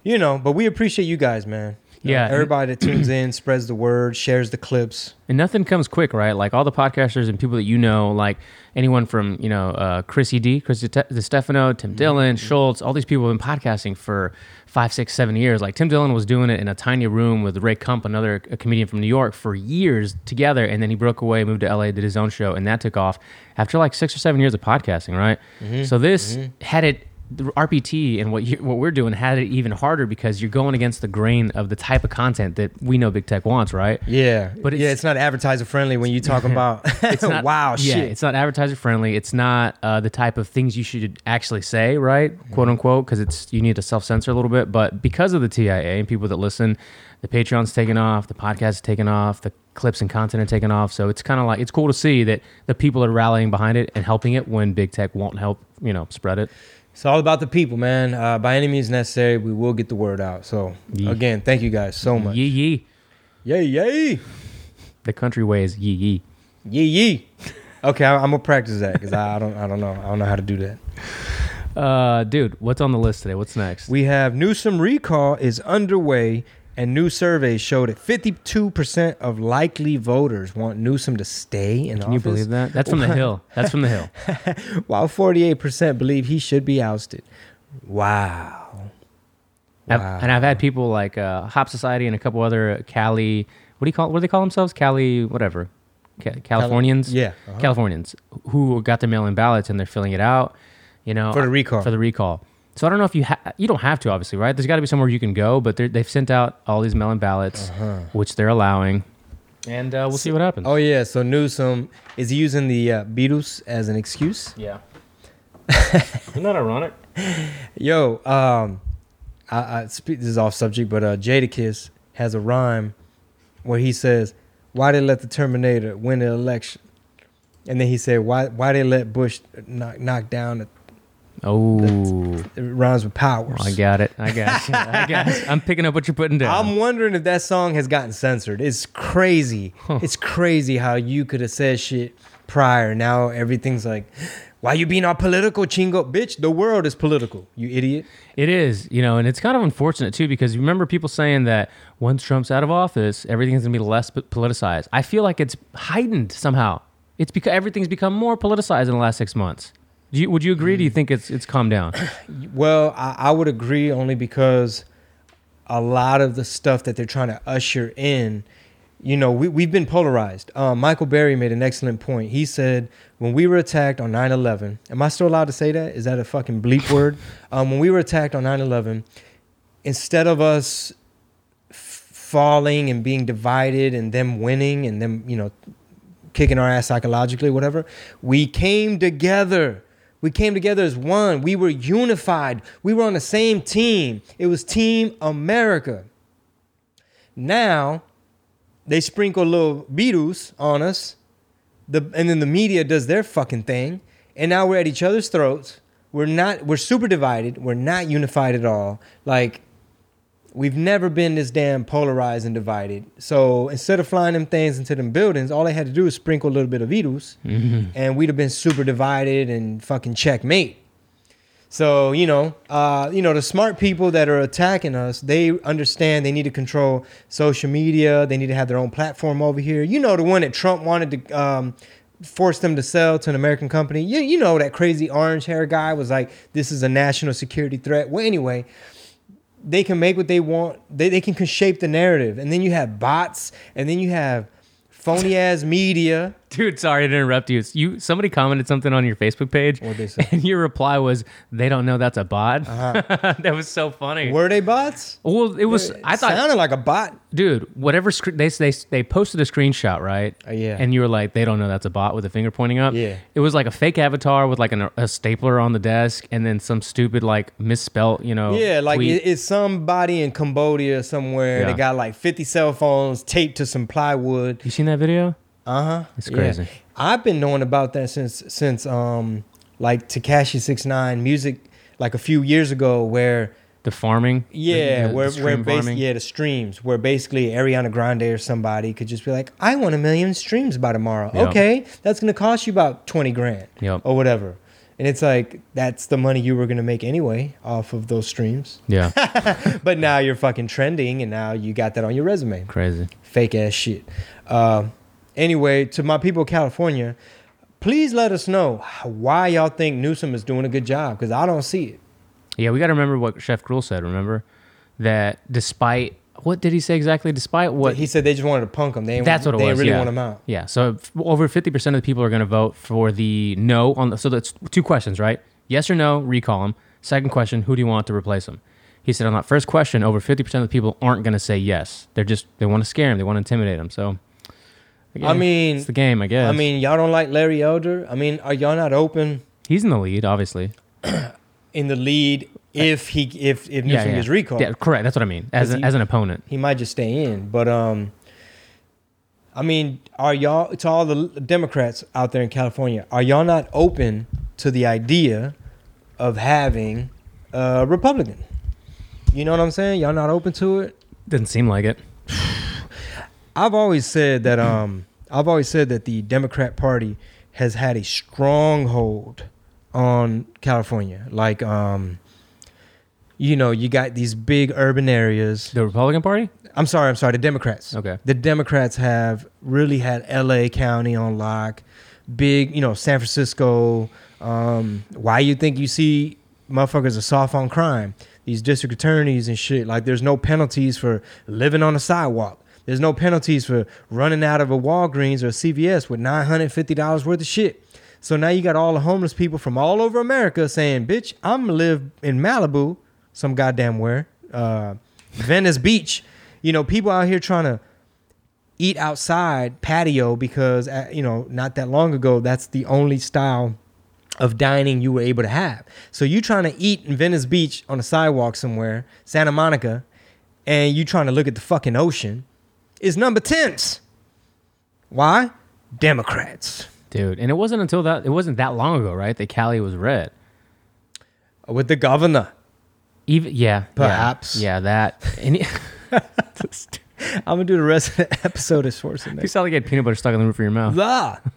A: you know. But we appreciate you guys, man.
B: Yeah.
A: everybody that tunes in, spreads the word, shares the clips.
B: And nothing comes quick, right? Like all the podcasters and people that you know, like anyone from, you know, uh, Chrissy D, Chris Stefano, Tim mm-hmm. Dillon, Schulz, all these people have been podcasting for five, six, seven years. Like Tim Dillon was doing it in a tiny room with Ray Kump, another a comedian from New York, for years together. And then he broke away, moved to LA, did his own show, and that took off after like six or seven years of podcasting, right? Mm-hmm. So this mm-hmm. had it. The RPT and what you, what we're doing had it even harder because you're going against the grain of the type of content that we know Big Tech wants, right?
A: Yeah,
B: But it's-
A: yeah, it's not advertiser friendly when you talk about *laughs* *laughs*
B: it's not,
A: wow
B: yeah,
A: shit.
B: it's not advertiser friendly. It's not uh, the type of things you should actually say, right? Quote unquote, because it's you need to self censor a little bit. But because of the TIA and people that listen, the Patreon's taken off, the podcast is taken off, the clips and content are taken off. So it's kind of like it's cool to see that the people are rallying behind it and helping it when big tech won't help, you know, spread it.
A: It's all about the people, man. Uh, by any means necessary, we will get the word out. So
B: Yeah.
A: again, thank you guys so much.
B: Yee yee.
A: Yay, yay,
B: The country way is yee yee.
A: yee, yee. Okay, I, I'm gonna practice that because I, I don't, I don't know, I don't know how to do that.
B: Uh, dude, what's on the list today? What's next?
A: We have Newsom recall is underway, and new surveys showed that 52% of likely voters want Newsom to stay in
B: Can you believe that? That's from the hill. That's from the hill. *laughs*
A: while 48% believe he should be ousted. Wow. Wow.
B: and I've had people like uh, Hop Society and a couple other Cali. What do you call? What do they call themselves? Cali, whatever. Ca- Californians.
A: Yeah, uh-huh.
B: Californians who got their mail-in ballots and they're filling it out. You know,
A: For the recall.
B: For the recall. So I don't know if you ha- you don't have to obviously, right? There's got to be somewhere you can go, but they're- they've sent out all these mail-in ballots,
A: Uh-huh.
B: which they're allowing, and uh, we'll see what happens.
A: Oh yeah, so Newsom is he using the uh, Beatles as an excuse?
B: yeah. *laughs* Isn't that ironic?
A: Yo, um, I, I speak. This is off subject, but uh, Jadakiss has a rhyme where he says, "Why they let the Terminator win the election?" And then he said, "Why why they let Bush knock knock down the
B: Oh,
A: it rhymes with powers?"
B: I got it. I got you. I got you. I'm picking up what you're putting down.
A: I'm wondering if that song has gotten censored. It's crazy. It's crazy how you could have said shit prior. Now everything's like, why you being all political, chingo? Bitch, the world is political, you idiot.
B: It is, you know, and it's kind of unfortunate too because you remember people saying that once Trump's out of office, everything's gonna be less politicized. I feel like it's heightened somehow. It's because everything's become more politicized in the last six months. Do you, would you agree? Do you think it's it's calmed down? *clears throat*
A: Well, I, I would agree only because a lot of the stuff that they're trying to usher in, you know, we, we've been polarized. Um, Michael Berry made an excellent point. He said, when we were attacked on 9 11, am I still allowed to say that? Is that a fucking bleep *laughs* word? Um, when we were attacked on 9 11, instead of us f- falling and being divided and them winning and them, you know, kicking our ass psychologically, whatever, we came together. We came together as one. We were unified. We were on the same team. It was Team America. Now, they sprinkle little virus on us, the, and then the media does their fucking thing, and now we're at each other's throats. We're not. We're super divided. We're not unified at all. Like we've never been this damn polarized and divided. So instead of flying them things into them buildings, all they had to do was sprinkle a little bit of virus, and we'd have been super divided and fucking checkmate. So you know, uh, you know, the smart people that are attacking us, they understand they need to control social media. They need to have their own platform over here. You know, the one that Trump wanted to um, force them to sell to an American company. You you know that crazy orange hair guy was like, this is a national security threat. Well, anyway, they can make what they want. They they can shape the narrative, and then you have bots, and then you have phony ass media.
B: Dude, sorry to interrupt you. You somebody commented something on your Facebook page,
A: What'd they say?
B: and your reply was, "They don't know that's a bot."
A: Uh-huh. *laughs*
B: that was so funny.
A: Were they bots?
B: well, it was. I thought,
A: sounded like a bot.
B: dude, whatever. They they they posted a screenshot, right?
A: Oh, yeah.
B: And you were like, "They don't know that's a bot" with a finger pointing up.
A: Yeah.
B: It was like a fake avatar with like an, a stapler on the desk, and then some stupid like misspelt, you know.
A: Yeah, like
B: tweet.
A: it, it's somebody in Cambodia somewhere.
B: Yeah.
A: They got like 50 cell phones taped to some plywood.
B: you seen that video?
A: Uh huh.
B: It's crazy.
A: I've been knowing about that since since um like Tekashi Six Nine music like a few years ago where
B: The farming.
A: yeah
B: the- the
A: where
B: stream
A: where bas- yeah the streams where basically Ariana Grande or somebody could just be like I want a million streams by tomorrow.
B: Yeah.
A: Okay, that's gonna cost you about 20 grand
B: Yep.
A: or whatever. And it's like that's the money you were gonna make anyway off of those streams.
B: Yeah. *laughs*
A: but now you're fucking trending and now you got that on your resume
B: crazy.
A: fake ass shit uh, anyway to my people of california please let us know why y'all think newsom is doing a good job because i don't see it
B: Yeah, we got to remember what Chef Gruel said. Remember that despite what did he say exactly? Despite what
A: he said they just wanted to punk him they ain't-
B: That's what it
A: they
B: was.
A: really
B: yeah.
A: want him out
B: Yeah. So f- over fifty percent of the people are going to vote for the no on the. So that's two questions, right? Yes or no, recall him. Second question, who do you want to replace him? He said on that first question, over fifty percent of the people aren't going to say yes. They're just they want to scare him. They want to intimidate him. So.
A: I mean-
B: it's the game, I guess.
A: i mean y'all don't like larry elder i mean are y'all not open
B: he's in the lead, obviously. *clears throat*
A: in the lead if he if if newsom gets recalled
B: Yeah, correct. That's what I mean. As an,
A: he-
B: as an opponent.
A: he might just stay in. But um, I mean, are y'all to all the Democrats out there in California? Are y'all not open to the idea of having a Republican? You know what I'm saying? Y'all not open to it?
B: Doesn't seem like it.
A: I've always said that um, I've always said that the Democrat Party has had a stronghold on California. Like um, you know, you got these big urban areas.
B: The Republican Party.
A: I'm sorry, I'm sorry, the Democrats.
B: Okay.
A: The Democrats have really had LA County on lock. Big, you know, San Francisco. Um, why you think you see motherfuckers are soft on crime? These district attorneys and shit. Like there's no penalties for living on the sidewalk. There's no penalties for running out of a Walgreens or a CVS with $950 worth of shit. So now you got all the homeless people from all over America saying, bitch, I'm live in Malibu, some goddamn where, uh, Venice Beach. You know, people out here trying to eat outside patio because, uh, you know, not that long ago, that's the only style of dining you were able to have. So you trying to eat in Venice Beach on a sidewalk somewhere, Santa Monica, and you trying to look at the fucking ocean is number tens. Why? Democrats.
B: Dude, and it wasn't until that it wasn't that long ago, right? That Cali was red.
A: With the governor.
B: Even yeah, yeah,
A: Perhaps.
B: Yeah, that. And *laughs*
A: I'm gonna do the rest of the episode as Schwarzenegger.
B: you sound like you had peanut butter stuck in the roof of your mouth.
A: Blah. *laughs*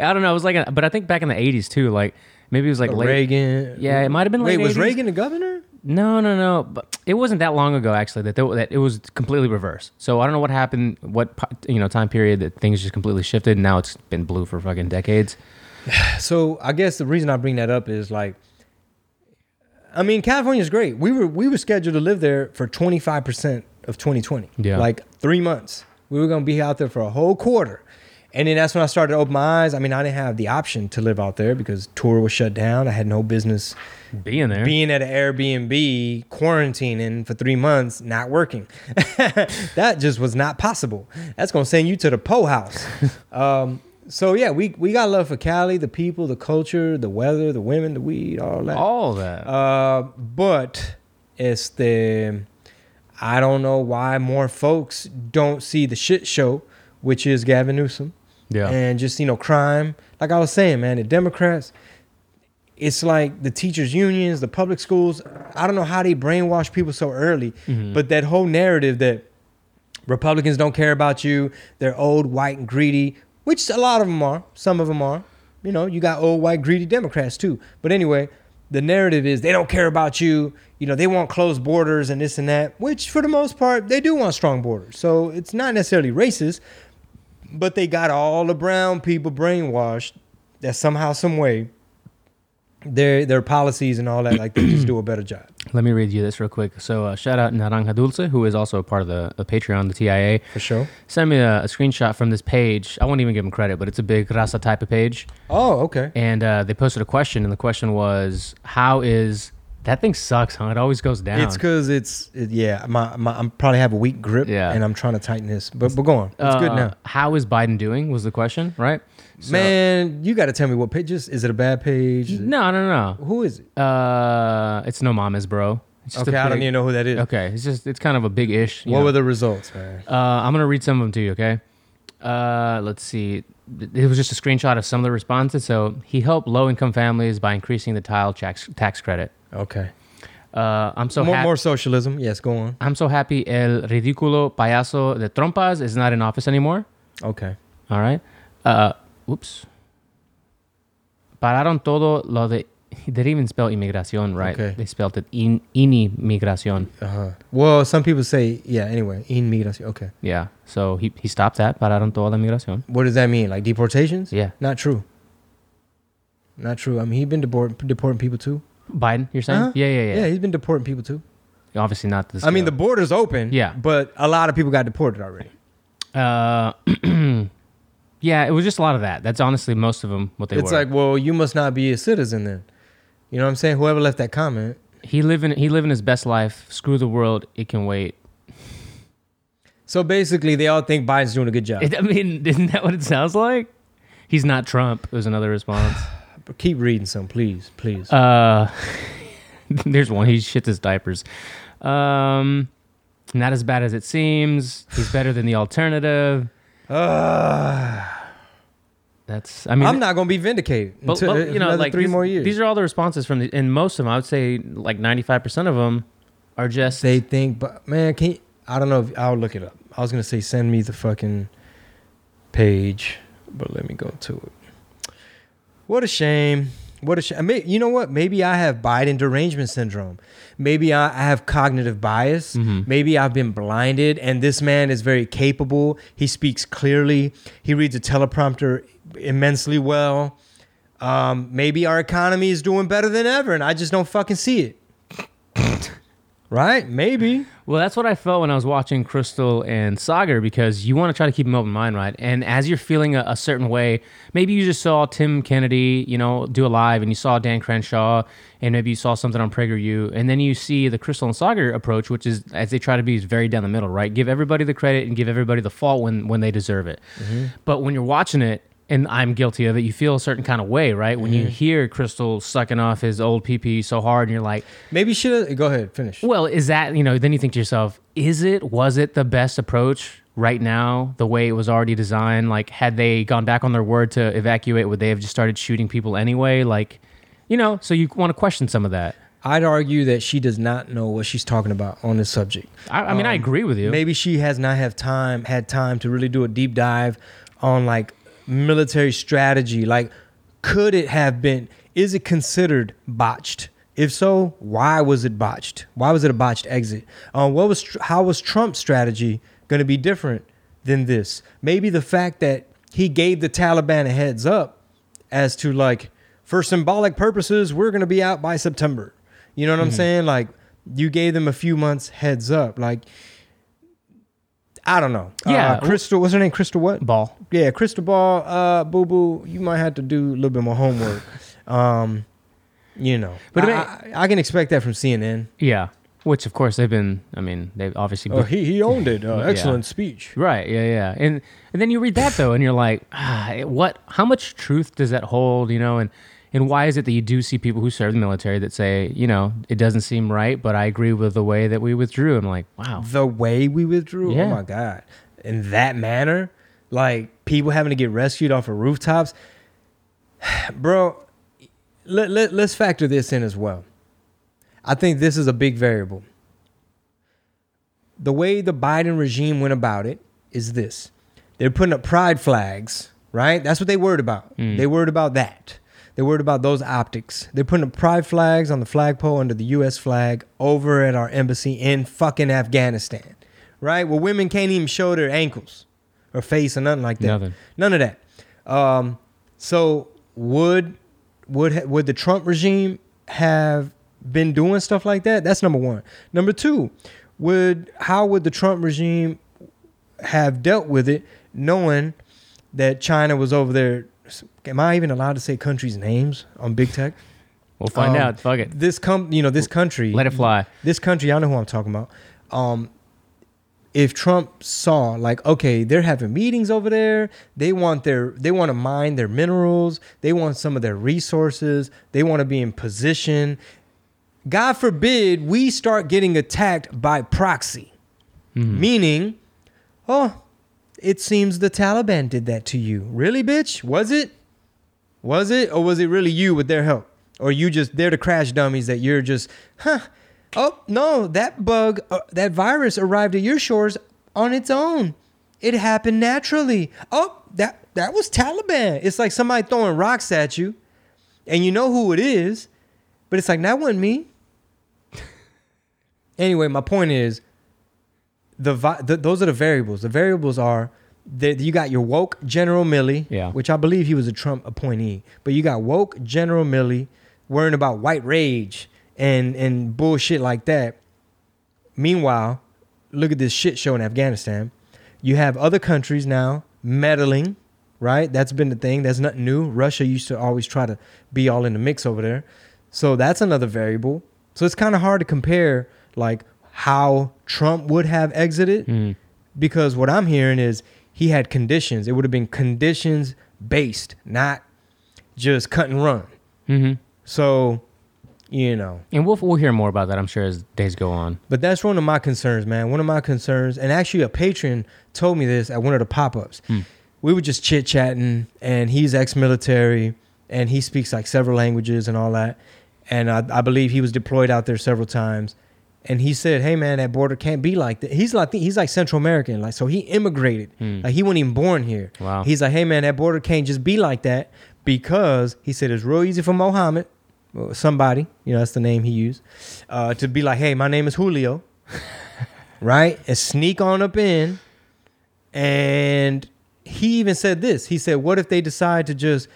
B: I don't know. It was like, a, but I think back in the '80s too. Like maybe it was like late.
A: Reagan.
B: Yeah, it might have been
A: Wait,
B: late
A: was
B: 80s.
A: Reagan the governor?
B: No, no, no. But it wasn't that long ago actually that, there, that it was completely reversed. So I don't know what happened, what you know time period that things just completely shifted. And now it's been blue for fucking decades. *sighs*
A: So I guess the reason I bring that up is like, I mean, California's great. We were we were scheduled to live there for 25 percent of 2020.
B: Yeah.
A: like three months. We were gonna be out there for a whole quarter, and then that's when I started to open my eyes. I mean, I didn't have the option to live out there because tour was shut down. I had no business
B: Being there.
A: being at an Airbnb, quarantining for three months, not working. *laughs* that just was not possible. That's gonna send you to the po house. *laughs* um, so yeah, we we got love for Cali, the people, the culture, the weather, the women, the weed, all that.
B: all that.
A: Uh, but it's the I don't know why more folks don't see the shit show, which is Gavin Newsom
B: yeah.
A: and just you know crime. Like I was saying, man, the Democrats. It's like the teachers' unions, the public schools. I don't know how they brainwash people so early,
B: Mm-hmm.
A: but that whole narrative that Republicans don't care about you, they're old, white, and greedy, which a lot of them are. Some of them are. You know, you got old, white, greedy Democrats too. But anyway, the narrative is they don't care about you. You know, they want closed borders and this and that, which for the most part, they do want strong borders. So it's not necessarily racist, but they got all the brown people brainwashed that somehow, some way, their their policies and all that, like they just do a better job. *clears throat*
B: Let me read you this real quick. So uh, shout out Naranja Dulce, who is also a part of the, the Patreon, the TIA.
A: For sure.
B: Send me a, a screenshot from this page. I won't even give him credit, but it's a big Rasa type of page.
A: Oh, okay.
B: And uh, they posted a question, and the question was, "How is that thing sucks? Huh? It always goes down."
A: It's because it's it, yeah. My, my I'm probably have a weak grip.
B: Yeah.
A: And I'm trying to tighten this, but but go on. It's good
B: Uh,
A: now.
B: How is Biden doing? Was the question right? So-
A: Man, you got to tell me what pages. is. It a bad page?
B: No, no, no.
A: Who is it?
B: Uh, it's no mamas, bro. It's just a
A: Okay, I don't even know who that is.
B: Okay, it's just it's kind of a big ish.
A: What were the results, man?
B: Uh, I'm gonna read some of them to you. Okay. Uh, let's see. It was just a screenshot of some of the responses. So he helped low-income families by increasing the tile tax tax credit.
A: Okay.
B: Uh, I'm so
A: more,
B: happy.
A: more socialism. Yes, go on.
B: I'm so happy. El ridículo payaso de trompas is not in office anymore.
A: Okay.
B: All right. Uh, oops. Pararon todo lo de. *laughs* They didn't even spell inmigración right.
A: Okay.
B: They spelled it in inmigración.
A: Uh huh. Well, some people say yeah. Anyway, inmigración. Okay.
B: Yeah. So he he stopped that. Pararon toda la inmigración.
A: What does that mean? Like deportations?
B: Yeah.
A: Not true. Not true. I mean, he's been deport- deporting people too.
B: Biden, you're saying?
A: Huh?
B: Yeah, yeah, yeah.
A: Yeah, he's been deporting people too.
B: Obviously not this.
A: I mean, the border's open.
B: Yeah.
A: But a lot of people got deported already.
B: Uh, *clears throat* yeah, it was just a lot of that. That's honestly most of them what they
A: it's
B: were.
A: like, well, you must not be a citizen then. You know what I'm saying? Whoever left that comment.
B: he living he living his best life. Screw the world. It can wait.
A: So basically, they all think Biden's doing a good job.
B: It, *laughs* I mean, isn't that what it sounds like? He's not Trump. Was another response. *sighs* *laughs*
A: Keep reading some, please, please.
B: Uh, *laughs* there's one. He shits his diapers. Um, not as bad as it seems. He's better than the alternative.
A: Ah, *sighs*
B: That's. I mean,
A: I'm not gonna be vindicated
B: But,
A: until
B: but, you know, like
A: three
B: these,
A: more years.
B: These are all the responses from the, and most of them. I would say like 95 percent of them are just.
A: they think, but man, can you, I don't know. if I'll look it up. I was gonna say send me the fucking page, but let me go to it. What a shame. What a shame. You know what? Maybe I have Biden derangement syndrome. Maybe I, I have cognitive bias.
B: Mhm.
A: Maybe I've been blinded, and this man is very capable. He speaks clearly. He reads a teleprompter immensely well. Um, maybe our economy is doing better than ever, and I just don't fucking see it. *laughs* right? Maybe.
B: Well, that's what I felt when I was watching Krystal and Saagar because you want to try to keep an open mind, right? And as you're feeling a, a certain way, maybe you just saw Tim Kennedy, you know, do a live, and you saw Dan Crenshaw, and maybe you saw something on PragerU, and then you see the Krystal and Saagar approach, which is as they try to be is very down the middle, right? Give everybody the credit and give everybody the fault when when they deserve it. Mm-hmm. But when you're watching it, and I'm guilty of it. You feel a certain kind of way, right? When
A: Mm-hmm.
B: you hear Krystal sucking off his old PP so hard, and you're like,
A: Maybe should have. Go ahead, finish.
B: well, is that you know? Then you think to yourself, is it? Was it the best approach right now? The way it was already designed, like had they gone back on their word to evacuate, would they have just started shooting people anyway? Like, you know, so you want to question some of that.
A: I'd argue that she does not know what she's talking about on this subject.
B: I, I mean, I
A: Um,
B: agree with you.
A: Maybe she has not have time had time to really do a deep dive on like military strategy. Like, could it have been? Is it considered botched? If so, why was it botched? Why was it a botched exit? Um, what was how was Trump's strategy going to be different than this? Maybe the fact that he gave the Taliban a heads up as to like for symbolic purposes, we're going to be out by September. You know what I'm saying? Like you gave them a few months heads up. Like I don't know.
B: Yeah.
A: Uh, Krystal, what's her name? Krystal what?
B: Ball.
A: Yeah, Krystal Ball, uh, Boo Boo, you might have to do a little bit more homework. Um, you know,
B: But
A: I, I, I can expect that from CNN.
B: Yeah. Which, of course, they've been. I mean, they've obviously.
A: Oh, he he owned it. *laughs* Uh,
B: Yeah.
A: excellent speech.
B: Right. Yeah. Yeah. And and then you read that though, and you're like, ah, what? How much truth does that hold? You know, and and why is it that you do see people who serve the military that say, you know, it doesn't seem right, but I agree with the way that we withdrew. I'm like, wow.
A: The way we withdrew.
B: Oh yeah.
A: Oh my god! In that manner, like people having to get rescued off of rooftops, *sighs* bro. Let, let let's factor this in as well. I think this is a big variable. The way the Biden regime went about it is this. They're putting up pride flags, right? That's what they worried about. Mm. They worried about that. They worried about those optics. They're putting up pride flags on the flagpole under the US flag over at our embassy in fucking Afghanistan, right? Where women can't even show their ankles or face or nothing like that.
B: Nothing.
A: None of that. Um, so would would would the Trump regime have been doing stuff like that? That's number one. Number two, would how would the Trump regime have dealt with it, knowing that China was over there? Am I even allowed to say countries' names on big tech?
B: We'll find
A: Um,
B: out. Fuck it.
A: This com, you know, this country.
B: Let it fly.
A: This country, I know who I'm talking about. Um, if Trump saw like, okay, they're having meetings over there, they want their, they want to mine their minerals, they want some of their resources, they want to be in position. God forbid we start getting attacked by proxy, meaning, oh, it seems the Taliban did that to you. Really, bitch? Was it? Was it, or was it really you with their help? Or you just they're the crash dummies that you're just, huh? Oh no, that bug, uh, that virus arrived at your shores on its own. It happened naturally. Oh, that that was Taliban. It's like somebody throwing rocks at you, and you know who it is, but it's like that wasn't me. *laughs* anyway, my point is, the, vi- the those are the variables. The variables are that you got your woke General Milley,
B: Yeah.
A: which I believe he was a Trump appointee, but you got woke General Milley worrying about white rage and and bullshit like that. Meanwhile, look at this shit show in Afghanistan. You have other countries now meddling, right? That's been the thing. That's nothing new. Russia used to always try to be all in the mix over there. So that's another variable. So it's kind of hard to compare like how Trump would have exited
B: Mm.
A: because what I'm hearing is he had conditions. It would have been conditions based, not just cut and run.
B: hmm
A: So, you know,
B: And we'll we'll hear more about that, I'm sure, as days go on.
A: but that's one of my concerns, man. One of my concerns, and actually a patron told me this at one of the pop ups. We were just chit chatting, and he's ex military, and he speaks like several languages and all that. And I, I believe he was deployed out there several times. And he said, "Hey, man, that border can't be like that." He's like he's like Central American, like so he immigrated, like he wasn't even born here.
B: Wow.
A: He's like, "Hey, man, that border can't just be like that because he said it's real easy for Mohammed, somebody, you know, that's the name he used, uh, to be like, hey, my name is Julio, *laughs* right? And sneak on up in. And he even said this. He said, what if they decide to just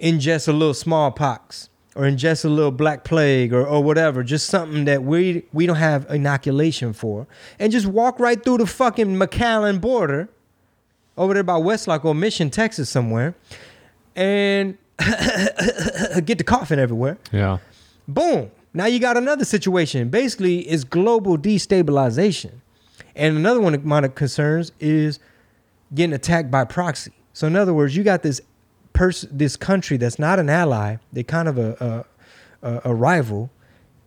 A: ingest a little smallpox or ingest a little black plague or, or whatever, just something that we we don't have inoculation for, and just walk right through the fucking McAllen border over there by Weslaco or Mission, Texas, somewhere, and *coughs* get the coughing everywhere.
B: Yeah.
A: Boom. Now you got another situation. Basically, it's global destabilization. And another one of my concerns is getting attacked by proxy. So in other words, you got this person, this country that's not an ally, they kind of a a, a rival,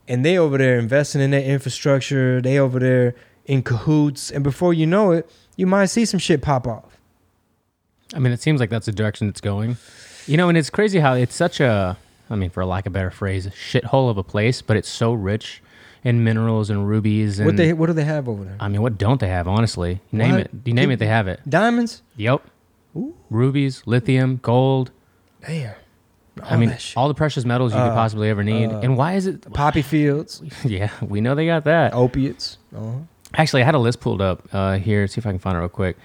A: and they over there investing in their infrastructure. They over there in cahoots, and before you know it, you might see some shit pop off.
B: I mean, it seems like that's the direction it's going. You know, and it's crazy how it's such a, I mean, for lack of a better phrase, shithole of a place, but it's so rich in minerals and rubies and
A: what they what do they have over there?
B: I mean, what don't they have? Honestly, name
A: What?
B: it. You name it, they have it.
A: Diamonds.
B: Yep. Rubies, lithium, gold.
A: Damn.
B: I mean, all the precious metals you could
A: Uh,
B: possibly ever need.
A: uh,
B: and why is it?
A: poppy fields, *laughs*
B: Yeah, we know they got that.
A: opiates. Uh-huh.
B: Actually, I had a list pulled up uh, here. See if I can find it real quick,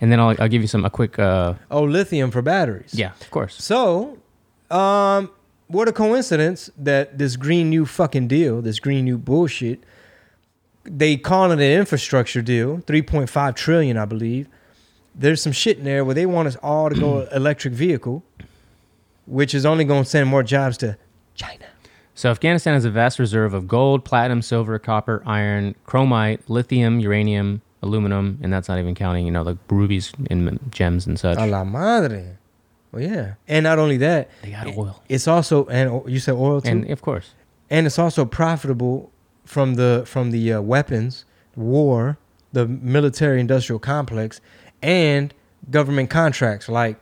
B: and then I'll, I'll give you some a quick. Uh,
A: Oh, lithium for batteries.
B: yeah, of course.
A: So, um, what a coincidence that this green new fucking deal, this green new bullshit, they call it an infrastructure deal, three point five trillion, I believe. There's some shit in there where they want us all to go *clears throat* electric vehicle, which is only going to send more jobs to China.
B: So Afghanistan has a vast reserve of gold, platinum, silver, copper, iron, chromite, lithium, uranium, aluminum, and that's not even counting, you know, the rubies and gems and such.
A: A la madre. Well, yeah, and not only that,
B: They got oil,
A: it's also and you said oil too.
B: and of course,
A: and it's also profitable from the from the uh, weapons war the military industrial complex and government contracts. Like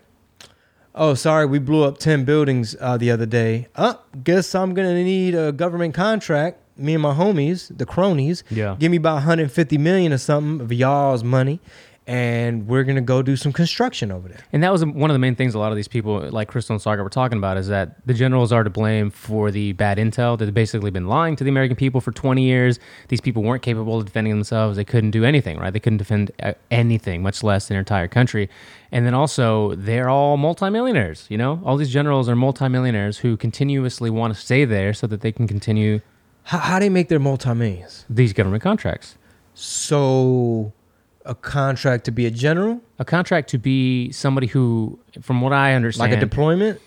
A: oh sorry we blew up 10 buildings uh, the other day. Uh, guess i'm gonna need a government contract. Me and my homies the cronies
B: Yeah.
A: give me about 150 million or something of y'all's money and we're gonna go do some construction over there
B: And that was one of the main things a lot of these people, like Krystal and Saagar, were talking about is that the generals are to blame for the bad intel. They've basically been lying to the American people for 20 years. These people weren't capable of defending themselves. They couldn't do anything, right? They couldn't defend uh, anything, much less their entire country. And then also, they're all multimillionaires, you know? All these generals are multimillionaires who continuously want to stay there so that they can continue
A: how, how they make their multi-millions
B: these government contracts.
A: so a contract to be a general
B: A contract to be somebody who, from what I understand,
A: like a deployment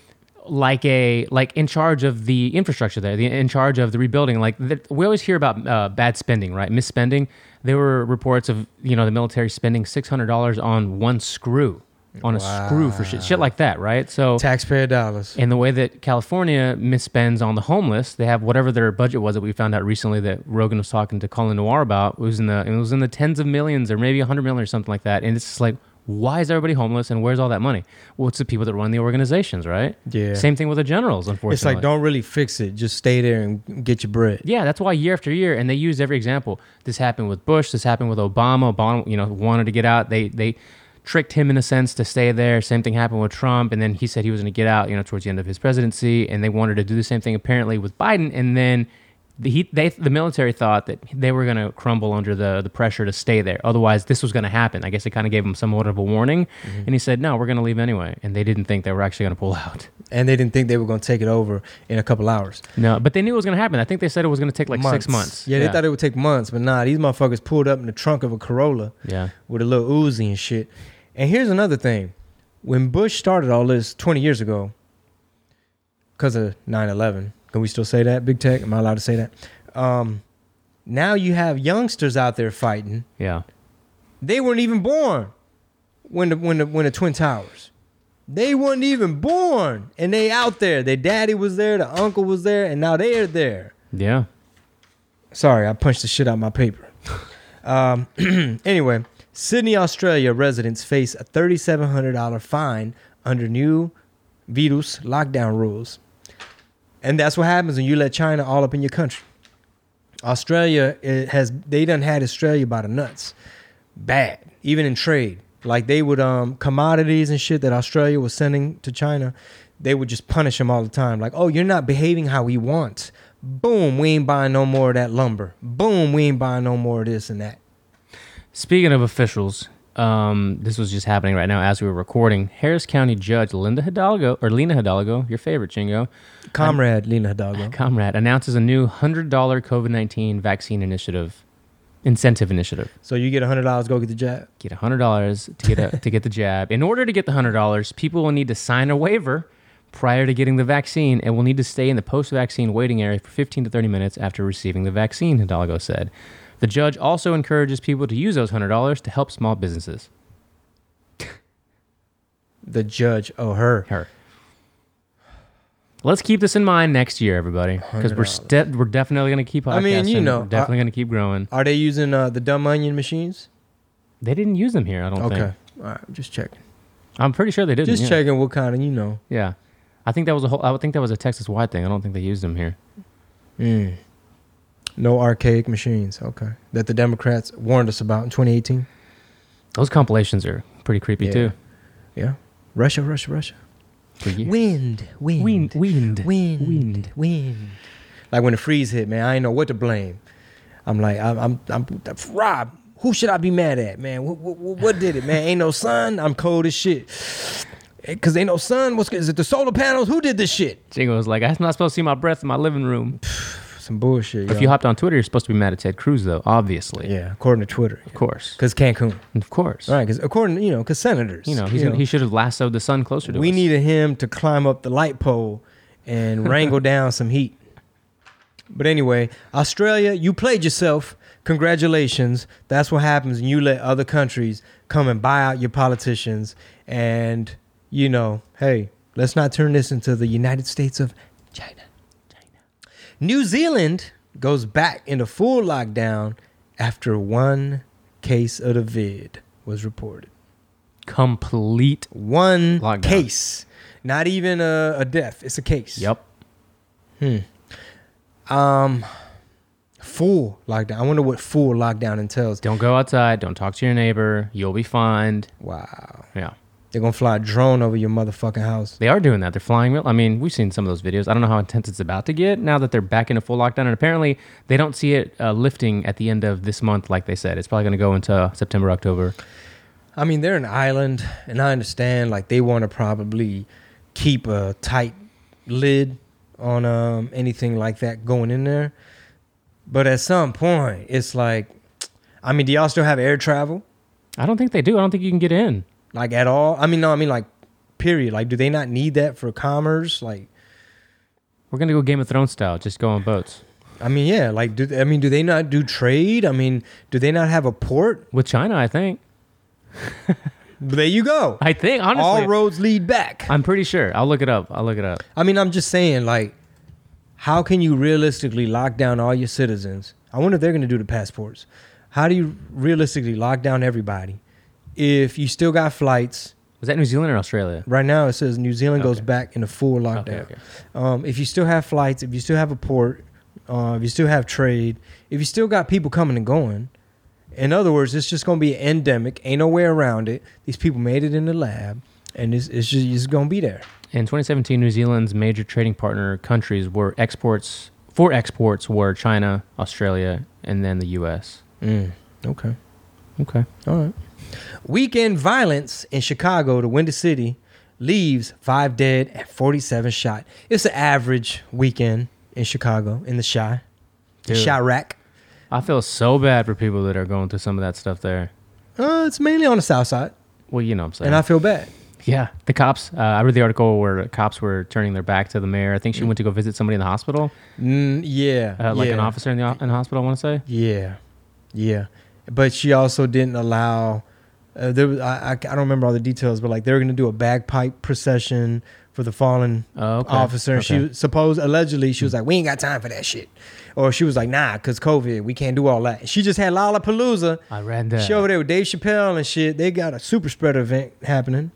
B: like a like in charge of the infrastructure there, the, in charge of the rebuilding. Like the, we always hear about uh, bad spending, right? Misspending. There were reports of you know the military spending six hundred dollars on one screw, on a screw for shit, shit like that, right? So.
A: taxpayer dollars
B: And the way that California misspends on the homeless, they have whatever their budget was that we found out recently that Rogan was talking to Colion Noir about. It was in the it was in the tens of millions or maybe a hundred million or something like that. And it's just like, why is everybody homeless and where's all that money? Well, it's the people that run the organizations, right?
A: Yeah.
B: Same thing with the generals, unfortunately.
A: It's like don't really fix it. Just stay there and get your bread.
B: Yeah, that's why year after year, and they use every example. This happened with Bush. This happened with Obama. Obama, you know, wanted to get out. They they tricked him in a sense to stay there. Same thing happened with Trump, and then he said he was going to get out. You know, towards the end of his presidency, and they wanted to do the same thing apparently with Biden, and then. The, he, they, the military thought that they were going to crumble under the, the pressure to stay there. Otherwise, this was going to happen. I guess it kind of gave him somewhat of a warning. Mm-hmm. And he said, no, we're going to leave anyway. And they didn't think they were actually going to pull out.
A: And they didn't think they were going to take it over in a couple hours.
B: No, but they knew it was going to happen. I think they said it was going to take like six months.
A: Yeah, they thought it would take months, but nah, these motherfuckers pulled up in the trunk of a Corolla
B: Yeah.
A: with a little Uzi and shit. And here's another thing. When Bush started all this 20 years ago, because of 9 11, can we still say that? Big Tech? Am I allowed to say that? Um, now you have youngsters out there fighting.
B: Yeah.
A: They weren't even born when the when the when the Twin Towers. They weren't even born, and they out there. Their daddy was there, the uncle was there, and now they're there.
B: Yeah.
A: Sorry, I punched the shit out my paper. *laughs* um, *clears throat* anyway, Sydney, Australia residents face a thirty-seven hundred dollar fine under new virus lockdown rules, and that's what happens when you let China all up in your country. Australia it has they done had Australia by the nuts, bad even in trade. Like they would um commodities and shit that Australia was sending to China, they would just punish them all the time. Like, oh, you're not behaving how we want. Boom, we ain't buying no more of that lumber. Boom, we ain't buying no more of this and that.
B: Speaking of officials, um, this was just happening right now as we were recording. Harris County Judge Linda Hidalgo, or Lina Hidalgo, your favorite Chingo,
A: Comrade Lina Hidalgo. *laughs*
B: comrade, announces a new $100 COVID 19 vaccine initiative, incentive initiative.
A: So you get hundred dollars, go get the jab.
B: Get $100 to get, a, *laughs* to get the jab. In order to get the $100, people will need to sign a waiver prior to getting the vaccine and will need to stay in the post vaccine waiting area for 15 to 30 minutes after receiving the vaccine, Hidalgo said. The judge also encourages people to use those $100 to help small businesses. *laughs*
A: The judge, oh her.
B: Her. Let's keep this in mind next year, everybody, because we're ste- we're definitely going to keep.
A: I mean, you know,
B: we're definitely going to keep growing.
A: Are they using uh, the Dominion machines?
B: They didn't use them here. I don't think.
A: Okay.
B: think.
A: All right, just checking.
B: I'm pretty sure they didn't.
A: Just
B: yeah.
A: checking what kind of you know.
B: Yeah, I think that was a whole. I would think that was a Texas wide thing. I don't think they used them here.
A: Mm. No archaic machines. Okay, that the Democrats warned us about in 2018.
B: Those compilations are pretty creepy
A: Yeah.
B: too.
A: Yeah, Russia, Russia, Russia. Wind, wind,
B: Wind, wind,
A: wind,
B: wind.
A: wind. Like when the freeze hit, man, I ain't know what to blame. I'm like, I'm, I'm, I'm Rob. Who should I be mad at, man? What, what, what did it, man? Ain't no sun. I'm cold as shit. Eh, Cause ain't no sun. What's is it? The solar panels? Who did this shit?
B: Chingo was like, I'm not supposed to see my breath in my living room.
A: Some bullshit.
B: If
A: yo.
B: you hopped on Twitter, you're supposed to be mad at Ted Cruz, though. Obviously,
A: yeah, according to Twitter,
B: of course,
A: cause Cancun.
B: of course.
A: Right. because according, you know, because senators,
B: You know, he's gonna, he should have lassoed the sun closer to
A: we
B: us.
A: needed him to climb up the light pole and *laughs* wrangle down some heat. But anyway, Australia, you played yourself. Congratulations. That's what happens when you let other countries come and buy out your politicians. And, you know, hey, let's not turn this into the United States of China. New Zealand goes back into full lockdown after one case of the vid was reported.
B: complete.
A: One
B: Lockdown.
A: case, not even a, a death. It's a case.
B: Yep. Hmm.
A: Um, full lockdown. I wonder what full lockdown entails.
B: Don't go outside. Don't talk to your neighbor. You'll be fined.
A: Wow,
B: Yeah.
A: They're gonna fly a drone over your motherfucking house.
B: They are doing that. They're flying real. I mean, we've seen some of those videos. I don't know how intense it's about to get now that they're back into full lockdown. And apparently, they don't see it uh, lifting at the end of this month, like they said. It's probably going to go into September, October.
A: I mean, they're an island, and I understand like they want to probably keep a tight lid on um anything like that going in there. But at some point, it's like, I mean, do y'all still have air travel?
B: I don't think they do. I don't think you can get in.
A: Like at all? I mean, no, I mean like, period. Like, do they not need that for commerce? Like.
B: We're going to go Game of Thrones style. Just go on boats.
A: I mean, yeah. Like, do I mean, do they not do trade? I mean, do they not have a port?
B: With China, I think. *laughs*
A: There you go.
B: I think, honestly.
A: All roads lead back.
B: I'm pretty sure. I'll look it up. I'll look it up.
A: I mean, I'm just saying, like, how can you realistically lock down all your citizens? I wonder if they're going to do the passports. How do you realistically lock down everybody if you still got flights?
B: Was that New Zealand or Australia?
A: Right now, it says New Zealand goes
B: Okay.
A: back into full lockdown.
B: Okay, okay.
A: Um, if you still have flights, if you still have a port, uh, if you still have trade, if you still got people coming and going, in other words, it's just going to be an endemic. Ain't no way around it. These people made it in the lab, and it's, it's just it's going to be there.
B: In 2017, New Zealand's major trading partner countries were exports for exports were China, Australia, and then the U.S.
A: Mm, okay.
B: Okay.
A: All right. Weekend violence in Chicago, the Windy City, leaves five dead and 47 shot. It's an average weekend in Chicago, in the Chi. The
B: Dude.
A: Chiraq.
B: I feel so bad for people that are going through some of that stuff there.
A: Uh, it's mainly on the south side,
B: Well, you know what I'm saying.
A: and I feel bad.
B: yeah, the cops. Uh, I read the article where cops were turning their back to the mayor. I think she went to go visit somebody in the hospital,
A: Mm, yeah.
B: uh, like an officer in the, in the hospital. I want to say.
A: Yeah, yeah, but she also didn't allow. Uh, there, was, I, I I don't remember all the details, but like they were going to do a bagpipe procession for the fallen
B: Oh, okay.
A: officer, and
B: Okay.
A: she supposed allegedly she was like, "We ain't got time for that shit," or she was like, "Nah, cause COVID, we can't do all that." She just had Lollapalooza.
B: I read that.
A: She over there with Dave Chappelle and shit. They got a super spreader event happening,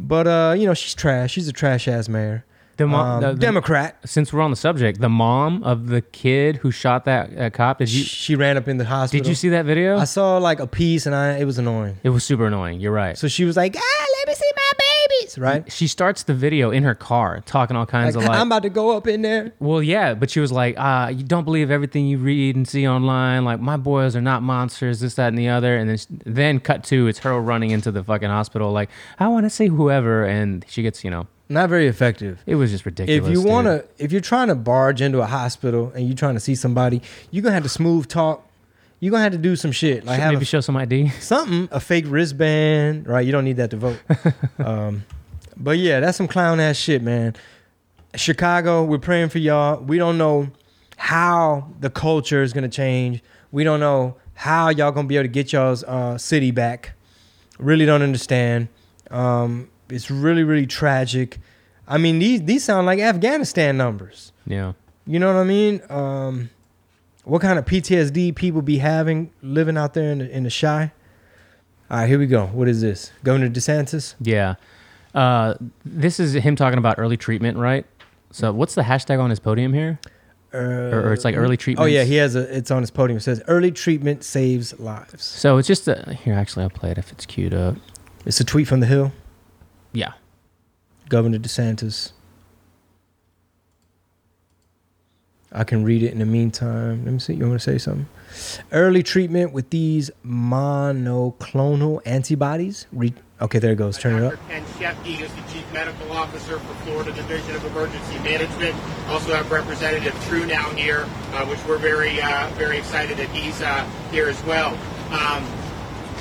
A: but uh, you know she's trash. She's a trash ass mayor.
B: The mo-
A: Um,
B: the-
A: Democrat.
B: Since we're on the subject, the mom of the kid who shot that uh, cop. Did you
A: she ran up in the hospital.
B: did you see that video?
A: I saw like a piece, and I it was annoying.
B: it was super annoying. You're right.
A: So she was like, ah, let me see my babies, right?
B: She starts the video in her car, talking all kinds
A: Like,
B: of like.
A: I'm about to go up in there.
B: well, yeah, but she was like, uh, "You don't believe everything you read and see online. Like my boys are not monsters, this, that, and the other." And then, then cut to it's her running into the fucking hospital, like, "I want to see whoever," and she gets, you know,
A: Not very effective.
B: it was just ridiculous.
A: if you want to, if you're trying to barge into a hospital and you're trying to see somebody, you're gonna have to smooth talk. You're gonna have to do some shit like
B: Should
A: have
B: maybe
A: a,
B: show some ID. *laughs*
A: something, a fake wristband, right? You don't need that to vote. *laughs* um, but yeah, that's some clown ass shit, man. Chicago, we're praying for y'all. We don't know how the culture is gonna change. We don't know how y'all gonna be able to get y'all's uh, city back. Really don't understand. Um, it's really, really tragic. I mean, these these sound like Afghanistan numbers.
B: Yeah.
A: You know what I mean? Um, what kind of PTSD people be having living out there in the, in the Chi? All right, here we go. What is this? Governor DeSantis?
B: Yeah. Uh, this is him talking about early treatment, right? So what's the hashtag on his podium here?
A: Uh,
B: Or, or it's like early treatment.
A: Oh yeah, he has a. It's on his podium. It says early treatment saves lives.
B: So it's just a, here. Actually, I'll play it if it's queued up.
A: It's a tweet from the Hill.
B: Yeah.
A: Governor DeSantis. I can read it in the meantime. Let me see. You want to say something? Early treatment with these monoclonal antibodies. Re- okay, there it goes. Turn it up.
D: Dr. Ken Scheppke is the Chief Medical Officer for Florida Division of Emergency Management. Also have Representative True now here, uh, which we're very, uh, very excited that he's uh, here as well. Um,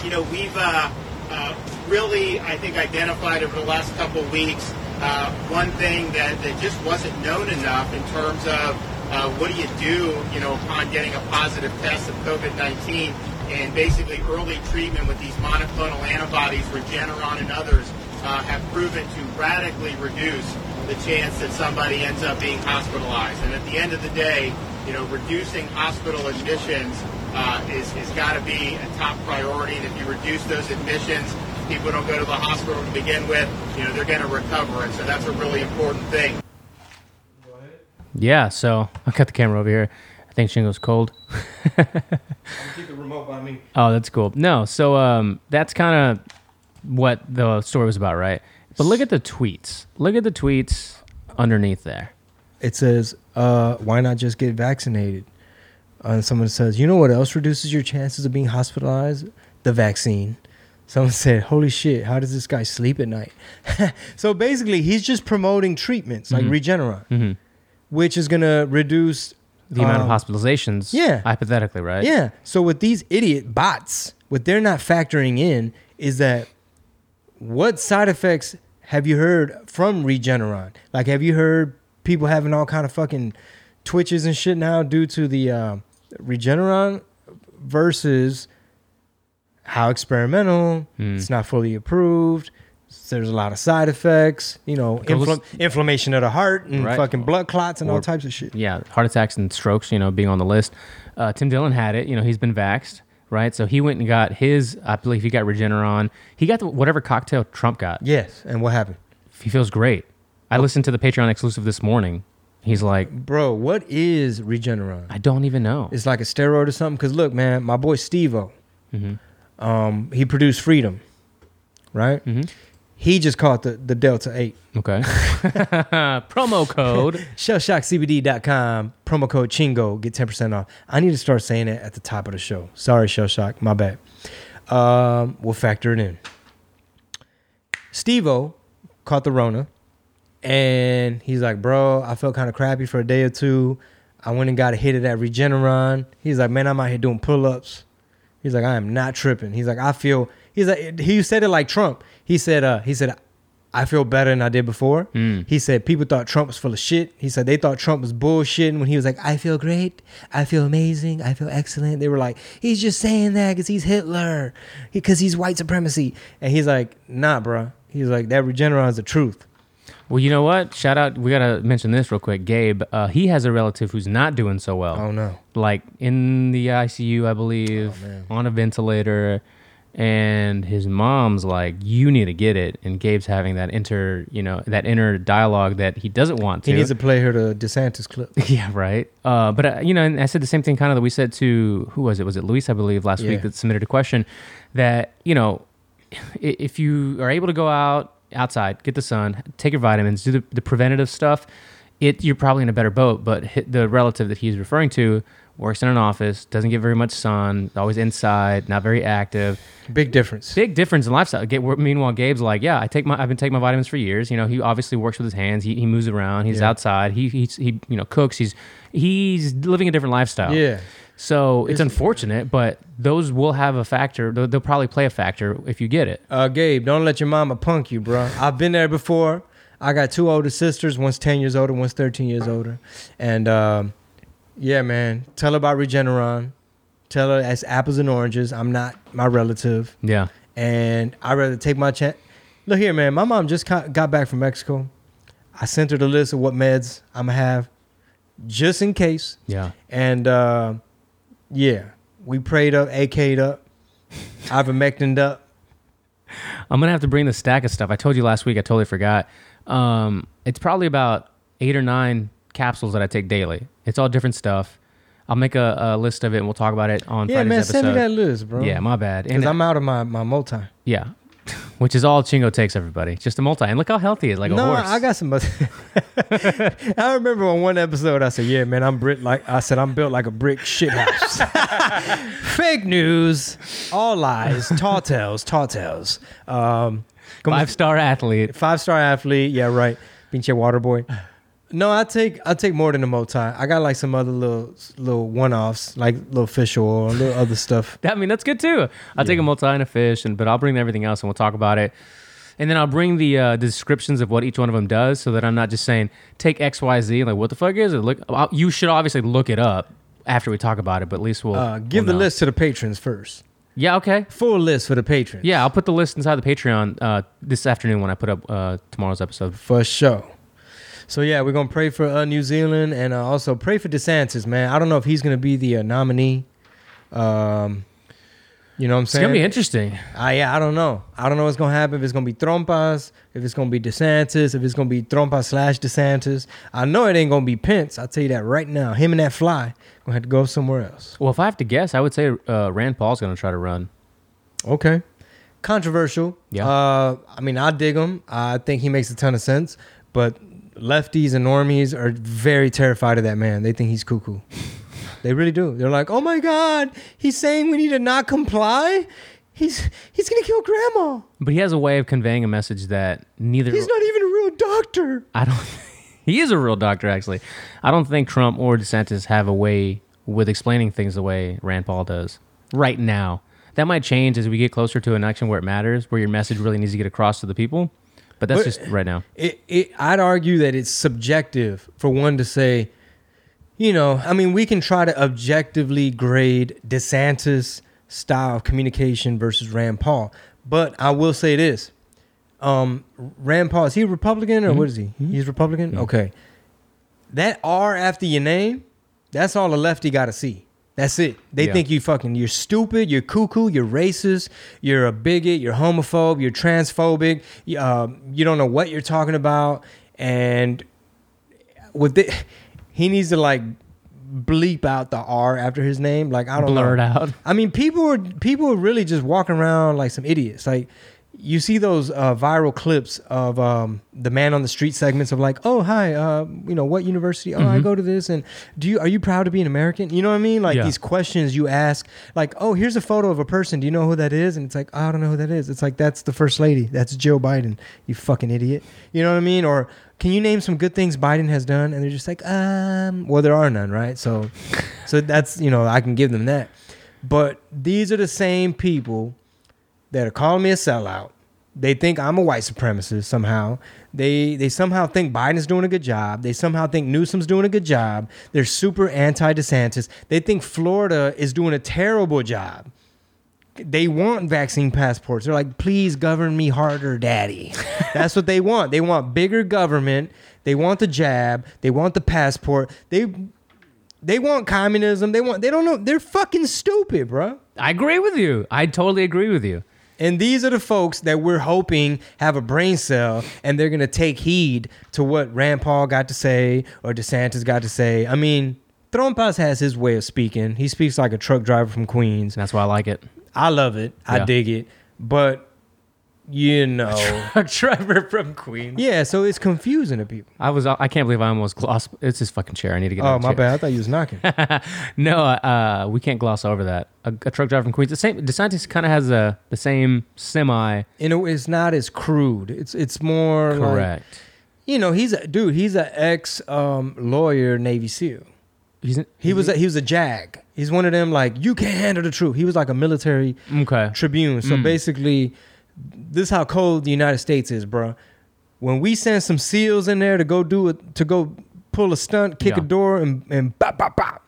D: you know, we've uh, uh, really, I think, identified over the last couple of weeks uh, one thing that, that just wasn't known enough in terms of uh, what do you do, you know, upon getting a positive test of COVID-19 and basically early treatment with these monoclonal antibodies, Regeneron and others, uh, have proven to radically reduce the chance that somebody ends up being hospitalized. And at the end of the day, you know, reducing hospital admissions uh, is, is got to be a top priority. And if you reduce those admissions, people don't go to the hospital to begin with, you know, they're going to recover. And so that's a really important thing.
B: Yeah. So I'll cut the camera over here. I think Chingo's cold.
A: Keep the remote by me.
B: Oh, that's cool. No, so um, that's kind of what the story was about, right? But look at the tweets. Look at the tweets underneath there.
A: It says, uh, "Why not just get vaccinated?" Uh, and someone says, "You know what else reduces your chances of being hospitalized? The vaccine." Someone said, "Holy shit! How does this guy sleep at night?" *laughs* so basically, he's just promoting treatments like Regeneron,
B: Mhm.
A: which is gonna reduce
B: The amount of
A: um,
B: hospitalizations,
A: yeah.
B: hypothetically, right?
A: Yeah. So with these idiot bots, what they're not factoring in is that what side effects have you heard from Regeneron? Like, have you heard people having all kind of fucking twitches and shit now due to the uh, Regeneron versus how experimental?
B: Hmm.
A: It's not fully approved. There's a lot of side effects. You know, infl- inflammation of the heart and
B: Right.
A: fucking blood clots and all types of shit.
B: yeah, heart attacks and strokes, you know, being on the list. Uh, Tim Dillon had it. You know, he's been vaxxed, right? So he went and got his. I believe he got Regeneron. He got the, whatever cocktail Trump got.
A: Yes. And what happened?
B: He feels great. I listened to the Patreon exclusive this morning. He's like,
A: Bro, what is Regeneron?
B: I don't even know.
A: It's like a steroid or something. Cause look, man, my boy Steve-O, um, he produced Freedom, right?
B: Mm-hmm.
A: He just caught the, the Delta 8.
B: Okay. *laughs* *laughs* Promo code.
A: ShellshockCBD.com, promo code Chingo, get 10% off. I need to start saying it at the top of the show. Sorry, Shell Shock, my bad. Um, we'll factor it in. Steve-O caught the Rona, and he's like, bro, I felt kind of crappy for a day or two. I went and got a hit of that Regeneron. He's like, man, I'm out here doing pull-ups. He's like, I am not tripping. He's like, I feel. He's like, he said it like Trump. He said, uh, he said, I feel better than I did before.
B: Mm.
A: He said people thought Trump was full of shit. He said they thought Trump was bullshitting when he was like, I feel great, I feel amazing, I feel excellent. They were like, he's just saying that because he's Hitler, because he's white supremacy. And he's like, nah, bro. He's like, that Regeneron is the truth.
B: Well, you know what? Shout out. We gotta mention this real quick. Gabe, uh, he has a relative who's not doing so well.
A: Oh no.
B: Like in the ICU, I believe,
A: Oh,
B: on a ventilator, and his mom's like, "You need to get it." And Gabe's having that inter, you know, that inner dialogue that he doesn't want to.
A: He needs to play her the DeSantis clip. *laughs*
B: Yeah, right. Uh, but uh, you know, and I said the same thing kind of that we said to who was it? Was it Luis? I believe last
A: Yeah.
B: week that submitted a question that you know, if you are able to go out outside, get the sun, take your vitamins, do the, the preventative stuff, it you're probably in a better boat. But hit the relative that he's referring to works in an office, doesn't get very much sun, always inside, not very active
A: Big difference.
B: big difference in lifestyle. Meanwhile, Gabe's like, yeah, I take my, I've been taking my vitamins for years. You know, he obviously works with his hands. He, he moves around. He's
A: Yeah.
B: outside. He, he's, he, you know, cooks. He's, he's living a different lifestyle.
A: Yeah.
B: So it's unfortunate, but those will have a factor. They'll, they'll probably play a factor if you get it.
A: Uh, Gabe, don't let your mama punk you, bro. I've been there before. I got two older sisters. One's ten years older. One's thirteen years older. And um, yeah, man, tell her about Regeneron. Tell her it's apples and oranges. I'm not my relative,
B: Yeah.
A: and I'd rather take my chance. Look here, man. My mom just got back from Mexico. I sent her the list of what meds I'm gonna have, just in case.
B: Yeah.
A: And uh, yeah, we prayed up, AK'd up, *laughs* ivermectined up.
B: I'm gonna have to bring the stack of stuff. I told you last week. I totally forgot. Um, it's probably about eight or nine capsules that I take daily. It's all different stuff. I'll make a, a list of it and we'll talk about it on
A: Yeah,
B: Friday's
A: man,
B: episode.
A: send me that list, bro.
B: Yeah, my bad.
A: because I'm out of my my multi.
B: yeah, which is all Chingo takes. Everybody, just a multi. And look how healthy he is, like a
A: no,
B: horse.
A: I got some. *laughs* I remember on one episode I said, "Yeah, man, I'm Brit like I said I'm built like a brick shit house." *laughs* Fake news, all lies, tall tales, tall tales. Um,
B: Five star athlete.
A: five star athlete. Yeah, right. Pinche water boy. No, I take I take more than a multi. I got like some other little little one offs, like little fish oil, a little other stuff. *laughs*
B: I mean, that's good too. I'll take a multi and a fish, and but I'll bring everything else and we'll talk about it. And then I'll bring the uh, descriptions of what each one of them does, so that I'm not just saying take X, Y, Z. Like, what the fuck is it? Look, I'll- you should obviously look it up after we talk about it, but at least we'll
A: Uh, give
B: we'll
A: the
B: know.
A: list to the patrons first.
B: Yeah, okay.
A: Full list for the patrons.
B: Yeah, I'll put the list inside the Patreon uh, this afternoon when I put up uh, tomorrow's episode.
A: for sure. So yeah, we're gonna pray for uh, New Zealand and uh, also pray for DeSantis, man. I don't know if he's gonna be the uh, nominee. Um, you know what I'm saying?
B: It's gonna be interesting.
A: I yeah, I don't know. I don't know what's gonna happen. If it's gonna be Trompas, if it's gonna be DeSantis, if it's gonna be Trompas slash DeSantis. I know it ain't gonna be Pence. I'll tell you that right now. Him and that fly gonna have to go somewhere else.
B: Well, if I have to guess, I would say uh, Rand Paul's gonna try to run.
A: Okay. Controversial.
B: Yeah.
A: Uh, I mean, I dig him. I think he makes a ton of sense. But lefties and normies are very terrified of that man. They think he's cuckoo. *laughs* they really do. They're like, oh my God, he's saying we need to not comply. He's he's gonna kill grandma.
B: But he has a way of conveying a message that neither.
A: He's not even a real doctor.
B: I don't. *laughs* he is a real doctor, actually. I don't think Trump or DeSantis have a way with explaining things the way Rand Paul does right now. That might change as we get closer to an election where it matters, where your message really needs to get across to the people. But that's
A: But-
B: just right now.
A: It, it I'd argue that it's subjective for one to say, you know, I mean, we can try to objectively grade DeSantis' style of communication versus Rand Paul, but I will say this: um, Rand Paul is he Republican or mm-hmm. what is he? Mm-hmm. He's Republican. Mm-hmm. Okay, that R after your name, that's all a lefty got to see. That's it. They
B: Yeah.
A: think you fucking you're stupid, you're cuckoo, you're racist, you're a bigot, you're homophobe, you're transphobic. You, uh, you don't know what you're talking about, and with the, *laughs* he needs to like bleep out the R after his name. Like I don't
B: Blur it out.
A: I mean, people are people are really just walking around like some idiots. Like you see those uh, viral clips of um, the man on the street segments of like, oh hi, uh, you know what university? Oh, I go to this, and do you are you proud to be an American? You know what I mean? Like
B: Yeah.
A: these questions you ask, like, oh, here's a photo of a person. Do you know who that is? And it's like, I don't know who that is. It's like that's the first lady. That's Joe Biden. You fucking idiot. You know what I mean? Or can you name some good things Biden has done? And they're just like, um, well, there are none, right? So, so that's you know I can give them that. But these are the same people that are calling me a sellout. They think I'm a white supremacist somehow. They they somehow think Biden's doing a good job. They somehow think Newsom's doing a good job. They're super anti DeSantis. They think Florida is doing a terrible job. They want vaccine passports. They're like, please govern me harder, daddy. *laughs* That's what they want. They want bigger government. They want the jab. They want the passport. They they want communism. They want they don't know. They're fucking stupid, bruh.
B: I agree with you. I totally agree with you.
A: And these are the folks that we're hoping have a brain cell and they're going to take heed to what Rand Paul got to say or DeSantis got to say. I mean, Trompas has his way of speaking. He speaks like a truck driver from Queens.
B: And that's why I like it.
A: I love it. I dig it. But, you know.
B: a *laughs* truck driver from Queens.
A: yeah, so it's confusing to people.
B: I was. I can't believe I almost glossed. It's this fucking chair. I need to get.
A: Oh, my bad. I thought you was knocking. *laughs*
B: no, uh, we can't gloss over that. A, a truck driver from Queens. The same. DeSantis kind of has a the same semi.
A: you know, it's not as crude. It's it's more like,
B: Correct.
A: you know, he's a dude, he's an ex um, lawyer, Navy SEAL.
B: He's an,
A: He was a, he was a jag. He's one of them like you can't handle the truth. He was like a military
B: okay.
A: tribune. So
B: Mm.
A: basically, this is how cold the United States is, bro. When we send some SEALs in there to go do it, to go pull a stunt, kick a door, and and bop bop bop,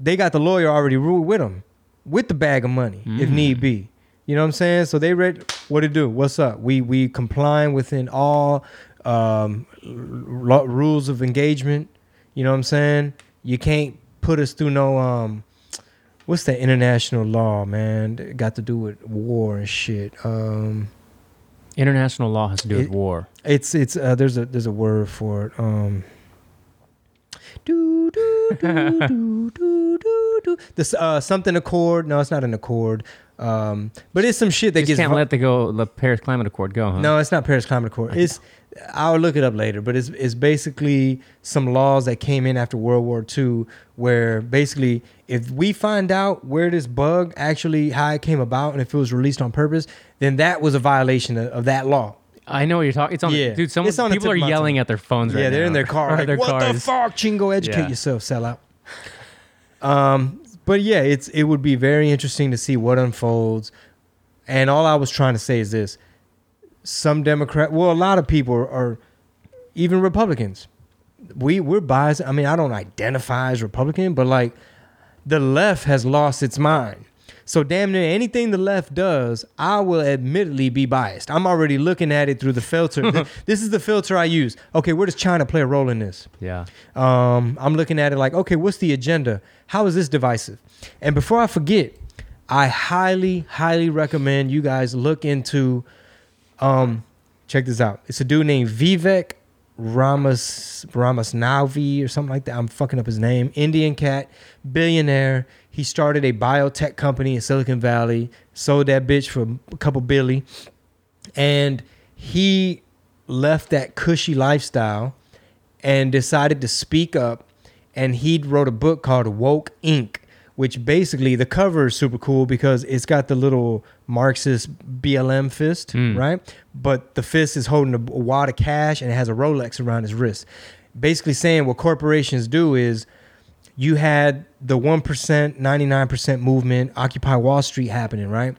A: they got the lawyer already ruled with them, with the bag of money if
B: Mm.
A: need be. You know what I'm saying? So they read what to do. What's up? We we complying within all um, rules of engagement. You know what I'm saying? You can't put us through no um, what's that international law, man? That got to do with war and shit. Um,
B: International law has to do with
A: It-
B: war.
A: it's it's uh, there's a there's a word for it. Um, *laughs* do do do do do do do. This uh something accord. No, it's not an accord. Um, but it's some shit that
B: Just
A: gets
B: can't let the go the Paris Climate Accord go, huh?
A: No, it's not Paris Climate Accord. It's I'll look it up later, but it's it's basically some laws that came in after World War II where basically if we find out where this bug actually how it came about and if it was released on purpose, then that was a violation of, of that law.
B: I know what you're talking. It's on.
A: Yeah.
B: Dude, someone
A: on
B: people are yelling at their phones right now.
A: yeah, they're
B: now.
A: in their car. *laughs*
B: Or
A: Like,
B: their
A: what
B: cars.
A: the fuck, Chingo? Educate
B: Yeah.
A: yourself, sell out. Um, but yeah, it's it would be very interesting to see what unfolds. And all I was trying to say is this: some Democrat, well, a lot of people are, even Republicans. We we're biased. I mean, I don't identify as Republican, but like the left has lost its mind. So damn near anything the left does, I will admittedly be biased. I'm already looking at it through the filter. *laughs* This is the filter I use. Okay, where does China play a role in this?
B: Yeah.
A: Um, I'm looking at it like, okay, what's the agenda? How is this divisive? And before I forget, I highly, highly recommend you guys look into. Um, check this out. It's a dude named Vivek Ramas Ramasnavi or something like that. I'm fucking up his name. Indian cat, billionaire. He started a biotech company in Silicon Valley. Sold that bitch for a couple billy, and he left that cushy lifestyle and decided to speak up and he wrote a book called Woke Inc which basically the cover is super cool because it's got the little Marxist BLM fist,
B: Hmm.
A: right? But the fist is holding a wad of cash and it has a Rolex around his wrist. Basically saying what corporations do is you had the 1%, 99% movement, Occupy Wall Street happening, right?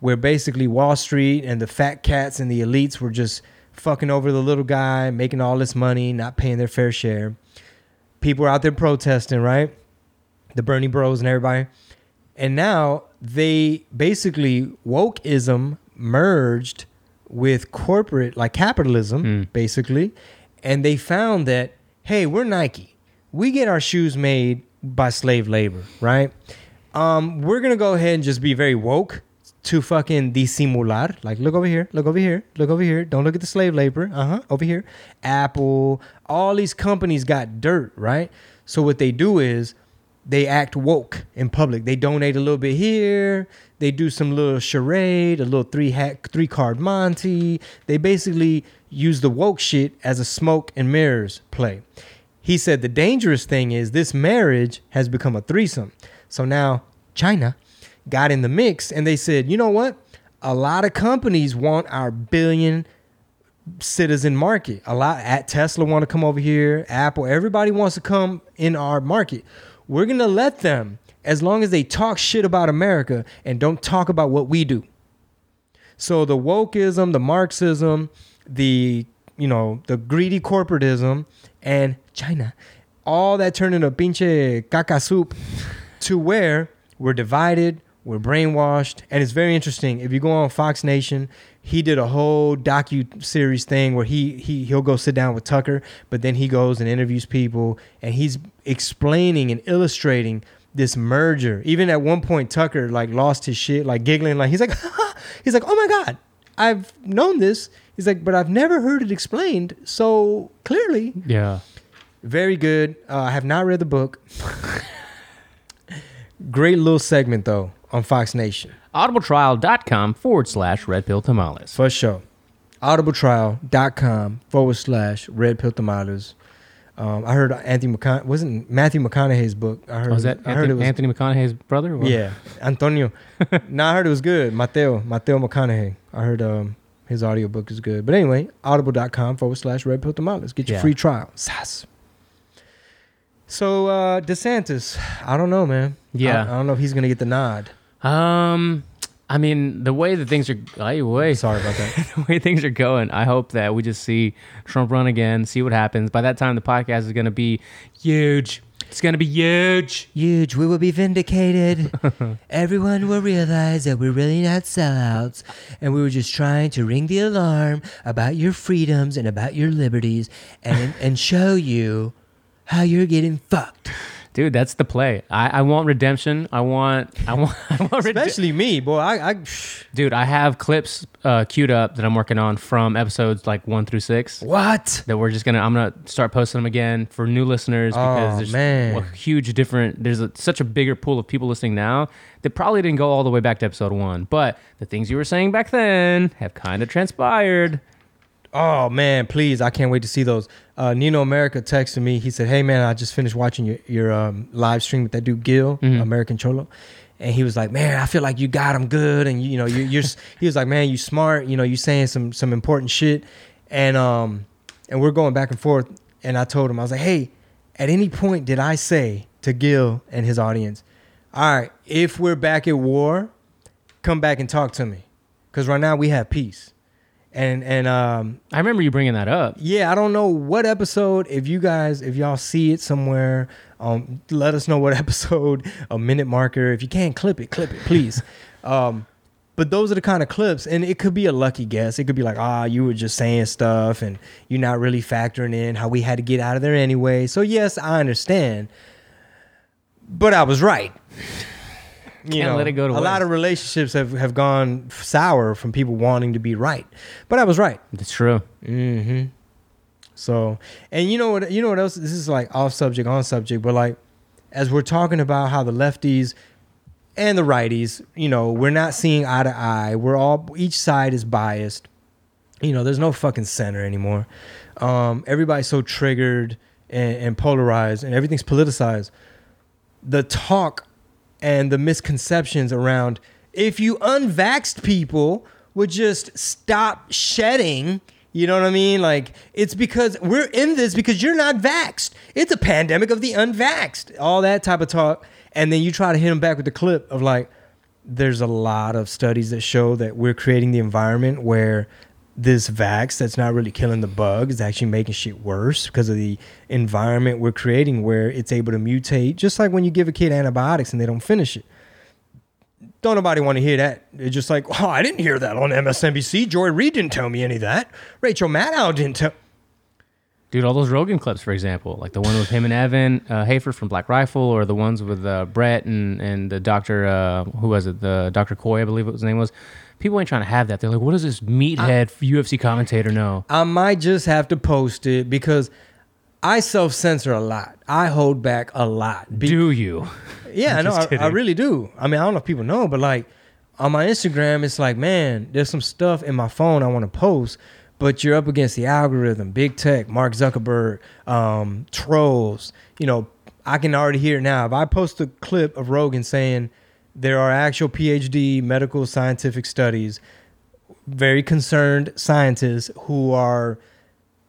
A: Where basically Wall Street and the fat cats and the elites were just fucking over the little guy, making all this money, not paying their fair share. People are out there protesting, right? The Bernie Bros and everybody. And now they basically wokeism merged with corporate like capitalism basically. And they found that hey we're nike. We get our shoes made by slave labor right? Um we're gonna go ahead and just be very woke to fucking disimular. Like look over here look over here look over here. Don't look at the slave labor. Uh-huh over here. Apple all these companies got dirt right? So what they do is they act woke in public. They donate a little bit here. They do some little charade, a little three hack, three card Monty. They basically use the woke shit as a smoke and mirrors play. He said the dangerous thing is this marriage has become a threesome. So now China got in the mix and they said, you know what? A lot of companies want our billion citizen market. A lot at Tesla want to come over here, Apple, everybody wants to come in our market. We're going to let them as long as they talk shit about America and don't talk about what we do. So the wokeism, the Marxism, the you know, the greedy corporatism and China, all that turned into pinche caca soup to where we're divided, we're brainwashed, and it's very interesting. If you go on Fox Nation, he did a whole docu series thing where he he he'll go sit down with Tucker, but then he goes and interviews people, and he's explaining and illustrating this merger. Even at one point, Tucker like lost his shit, like giggling, like he's like, *laughs* he's like, oh my god, I've known this. He's like, but I've never heard it explained so clearly.
B: Yeah.
A: Very good. Uh, I have not read the book. *laughs* Great little segment though on Fox Nation.
B: Audibletrial.com forward slash red pill tamales.
A: For sure. Audibletrial.com forward slash red pill tamales. Um, I heard Anthony McCon wasn't Matthew McConaughey's book. I heard
B: Was that
A: I heard it was
B: Anthony McConaughey's brother? Or-
A: Yeah, Antonio. *laughs* no, I heard it was good. Mateo, Mateo McConaughey. I heard um, his audiobook is good. But anyway, audible.com forward slash red pill tamales. Get your
B: Yeah.
A: free trial. Sass. So uh DeSantis, I don't know, man.
B: Yeah.
A: I, I don't know if he's gonna get the nod.
B: Um, I mean, the way that things are, ay, way,
A: Sorry about that. *laughs*
B: the way things are going, I hope that we just see Trump run again, see what happens. By that time, the podcast is going to be huge. It's gonna be huge.
A: Huge. We will be vindicated. *laughs* Everyone will realize that we're really not sellouts, and we were just trying to ring the alarm about your freedoms and about your liberties, and and show you how you're getting fucked.
B: Dude, that's the play. I, I want redemption. I want. I want. *laughs* I want rede-
A: Especially me, boy. I, I
B: Dude, I have clips uh, queued up that I'm working on from episodes like one through six.
A: what?
B: That we're just gonna. I'm gonna start posting them again for new listeners because
A: Oh,
B: there's
A: man.
B: a huge different. There's a, such a bigger pool of people listening now that probably didn't go all the way back to episode one. But the things you were saying back then have kind of transpired.
A: Oh man, please! I can't wait to see those. Uh, Nino America texted me. He said, "Hey man, I just finished watching your your um, live stream with that dude Gil, American Cholo." And he was like, "Man, I feel like you got him good, and you, you know, you, you're." *laughs* he was like, "Man, you smart. You know, you saying some some important shit." And um, and we're going back and forth. And I told him, I was like, "Hey, at any point did I say to Gil and his audience, all right, if we're back at war, come back and talk to me, because right now we have peace." And and um,
B: I remember you bringing that up.
A: yeah, I don't know what episode. If you guys, if y'all see it somewhere, um, let us know what *laughs* episode, a minute marker. If you can't clip it, clip it, please. *laughs* um, but those are the kind of clips, and it could be a lucky guess. It could be like, ah, you were just saying stuff, and you're not really factoring in how we had to get out of there anyway. So yes, I understand, but I was right. You
B: Can't let it go to
A: a lot of relationships have, have gone sour from people wanting to be right, but I was right.
B: That's true.
A: Mm-hmm. So, and you know what? You know what else? This is like off subject, on subject, but like as we're talking about how the lefties and the righties, you know, we're not seeing eye to eye. We're all each side is biased. You know, there's no fucking center anymore. Um, everybody's so triggered and, and polarized, and everything's politicized. The talk and the misconceptions around if you unvaxxed people would just stop shedding. You know what I mean? Like it's because we're in this because you're not vaxxed. It's a pandemic of the unvaxxed. All that type of talk, and then you try to hit them back with the clip of like, there's a lot of studies that show that we're creating the environment where this vax that's not really killing the bug is actually making shit worse because of the environment we're creating where it's able to mutate just like when you give a kid antibiotics and they don't finish it. Don't nobody want to hear that. It's just like oh i didn't hear that on msnbc joy reid didn't tell me any of that. Rachel maddow didn't tell *laughs*
B: Dude, all those Rogan clips, for example, like the one with him and Evan uh, Hafer from Black Rifle, or the ones with uh, Brett and and the doctor, uh, who was it, the Doctor Coy, I believe what his name was. People ain't trying to have that. They're like, what does this meathead UFC commentator know?
A: I might just have to post it because I self censor a lot. I hold back a lot. Be-
B: Do you? *laughs* *laughs*
A: Yeah, no, I, I really do. I mean, I don't know if people know, but like on my Instagram, it's like, man, there's some stuff in my phone I want to post, but you're up against the algorithm, big tech, Mark Zuckerberg, um, trolls. You know, I can already hear it now. If I post a clip of Rogan saying there are actual PhD medical scientific studies, very concerned scientists who are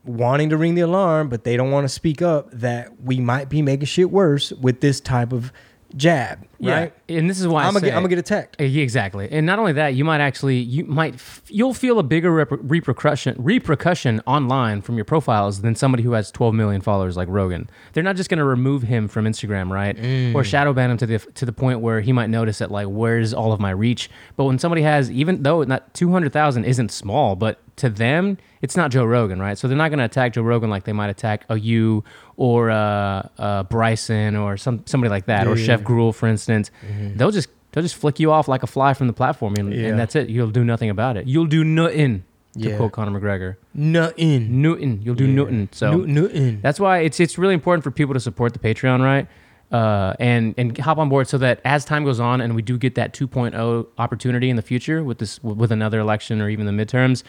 A: wanting to ring the alarm, but they don't want to speak up that we might be making shit worse with this type of jab, right?
B: Yeah. And this is why
A: I'm gonna get, I'm gonna get attacked.
B: Uh, exactly. And not only that, you might actually you might you'll feel a bigger rep- repercussion repercussion online from your profiles than somebody who has 12 million followers like Rogan. They're not just to remove him from Instagram, right? Or shadow ban him to the to the point where he might notice that like where's all of my reach? But when somebody has even though not 200,000 isn't small, but to them it's not Joe Rogan, right? So they're not going to attack Joe Rogan like they might attack a you or uh, uh, Bryson or some somebody like that, or
A: Yeah.
B: Chef Gruel, for instance. They'll just they'll just flick you off like a fly from the platform, and,
A: Yeah.
B: and that's it. You'll do nothing about it. You'll do nothing. To
A: Yeah.
B: quote Conor McGregor,
A: Nothing.
B: Newton. You'll do
A: Yeah.
B: Newton. So
A: Newton.
B: that's why it's it's really important for people to support the Patreon, right? Uh, and and hop on board so that as time goes on and we do get that 2.0 opportunity in the future with this with another election or even the midterms,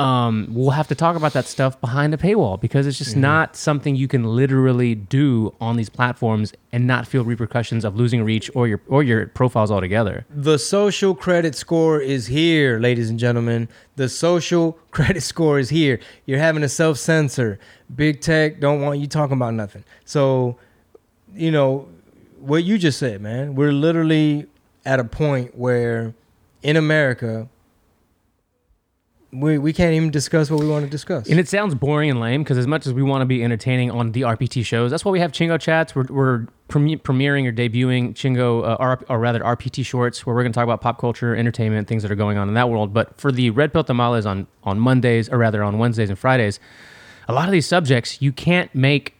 B: um, we'll have to talk about that stuff behind a paywall because it's just not something you can literally do on these platforms and not feel repercussions of losing reach or your or your profiles altogether.
A: The social credit score is here, ladies and gentlemen. The social *laughs* credit score is here. You're having a self censor. Big tech don't want you talking about nothing. So, you know, what you just said, man, we're literally at a point where in America, we we can't even discuss what we want to discuss.
B: And it sounds boring and lame because as much as we want to be entertaining on the RPT shows, that's why we have Chingo chats. We're, we're premiering or debuting Chingo, uh, R- or rather RPT shorts, where we're going to talk about pop culture, entertainment, things that are going on in that world. But for the Red Pill Tamales on on Mondays, or rather on Wednesdays and Fridays, a lot of these subjects you can't make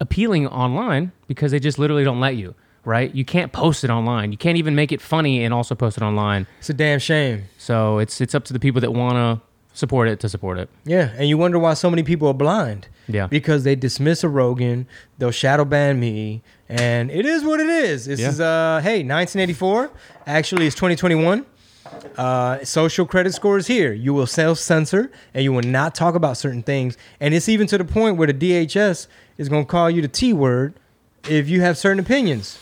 B: appealing online because they just literally don't let you. Right? You can't post it online. You can't even make it funny and also post it online.
A: it's a damn shame.
B: So it's it's up to the people that want to support it to support it.
A: Yeah, and you wonder why so many people are blind.
B: Yeah.
A: Because they dismiss a Rogan, they'll shadow ban me, and it is what it is. This
B: Yeah.
A: is uh hey, 1984. Actually, it's 2021. Uh, social credit score is here. You will self censor and you will not talk about certain things. And it's even to the point where the DHS is going to call you the T word if you have certain opinions.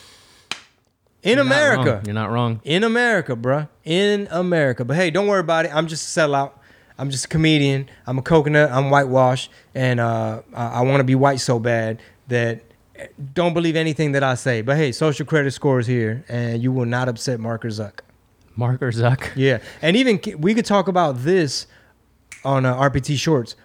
A: In
B: You're
A: America.
B: wrong. You're not wrong.
A: In America, bruh. In America. But hey, don't worry about it. I'm just a sellout. I'm just a comedian. I'm a coconut. I'm whitewashed. And uh, I, I want to be white so bad that eh, don't believe anything that I say. But hey, social credit score is here, and you will not upset Marker Zuck.
B: Marker Zuck.
A: Yeah. And even we could talk about this on uh, RPT Shorts.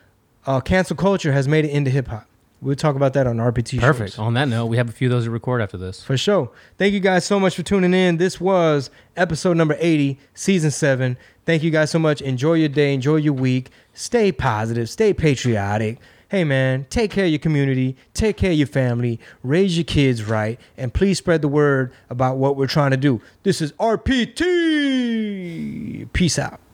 A: Uh, cancel culture has made it into hip hop. We'll talk about that on RPT
B: Perfect. On that note, we have a few of those to record after this.
A: For sure. Thank you guys so much for tuning in. This was episode number 80, season 7. Thank you guys so much. Enjoy your day, enjoy your week. Stay positive, stay patriotic. Hey man, take care of your community, take care of your family, raise your kids right, and please spread the word about what we're trying to do. This is RPT. Peace out.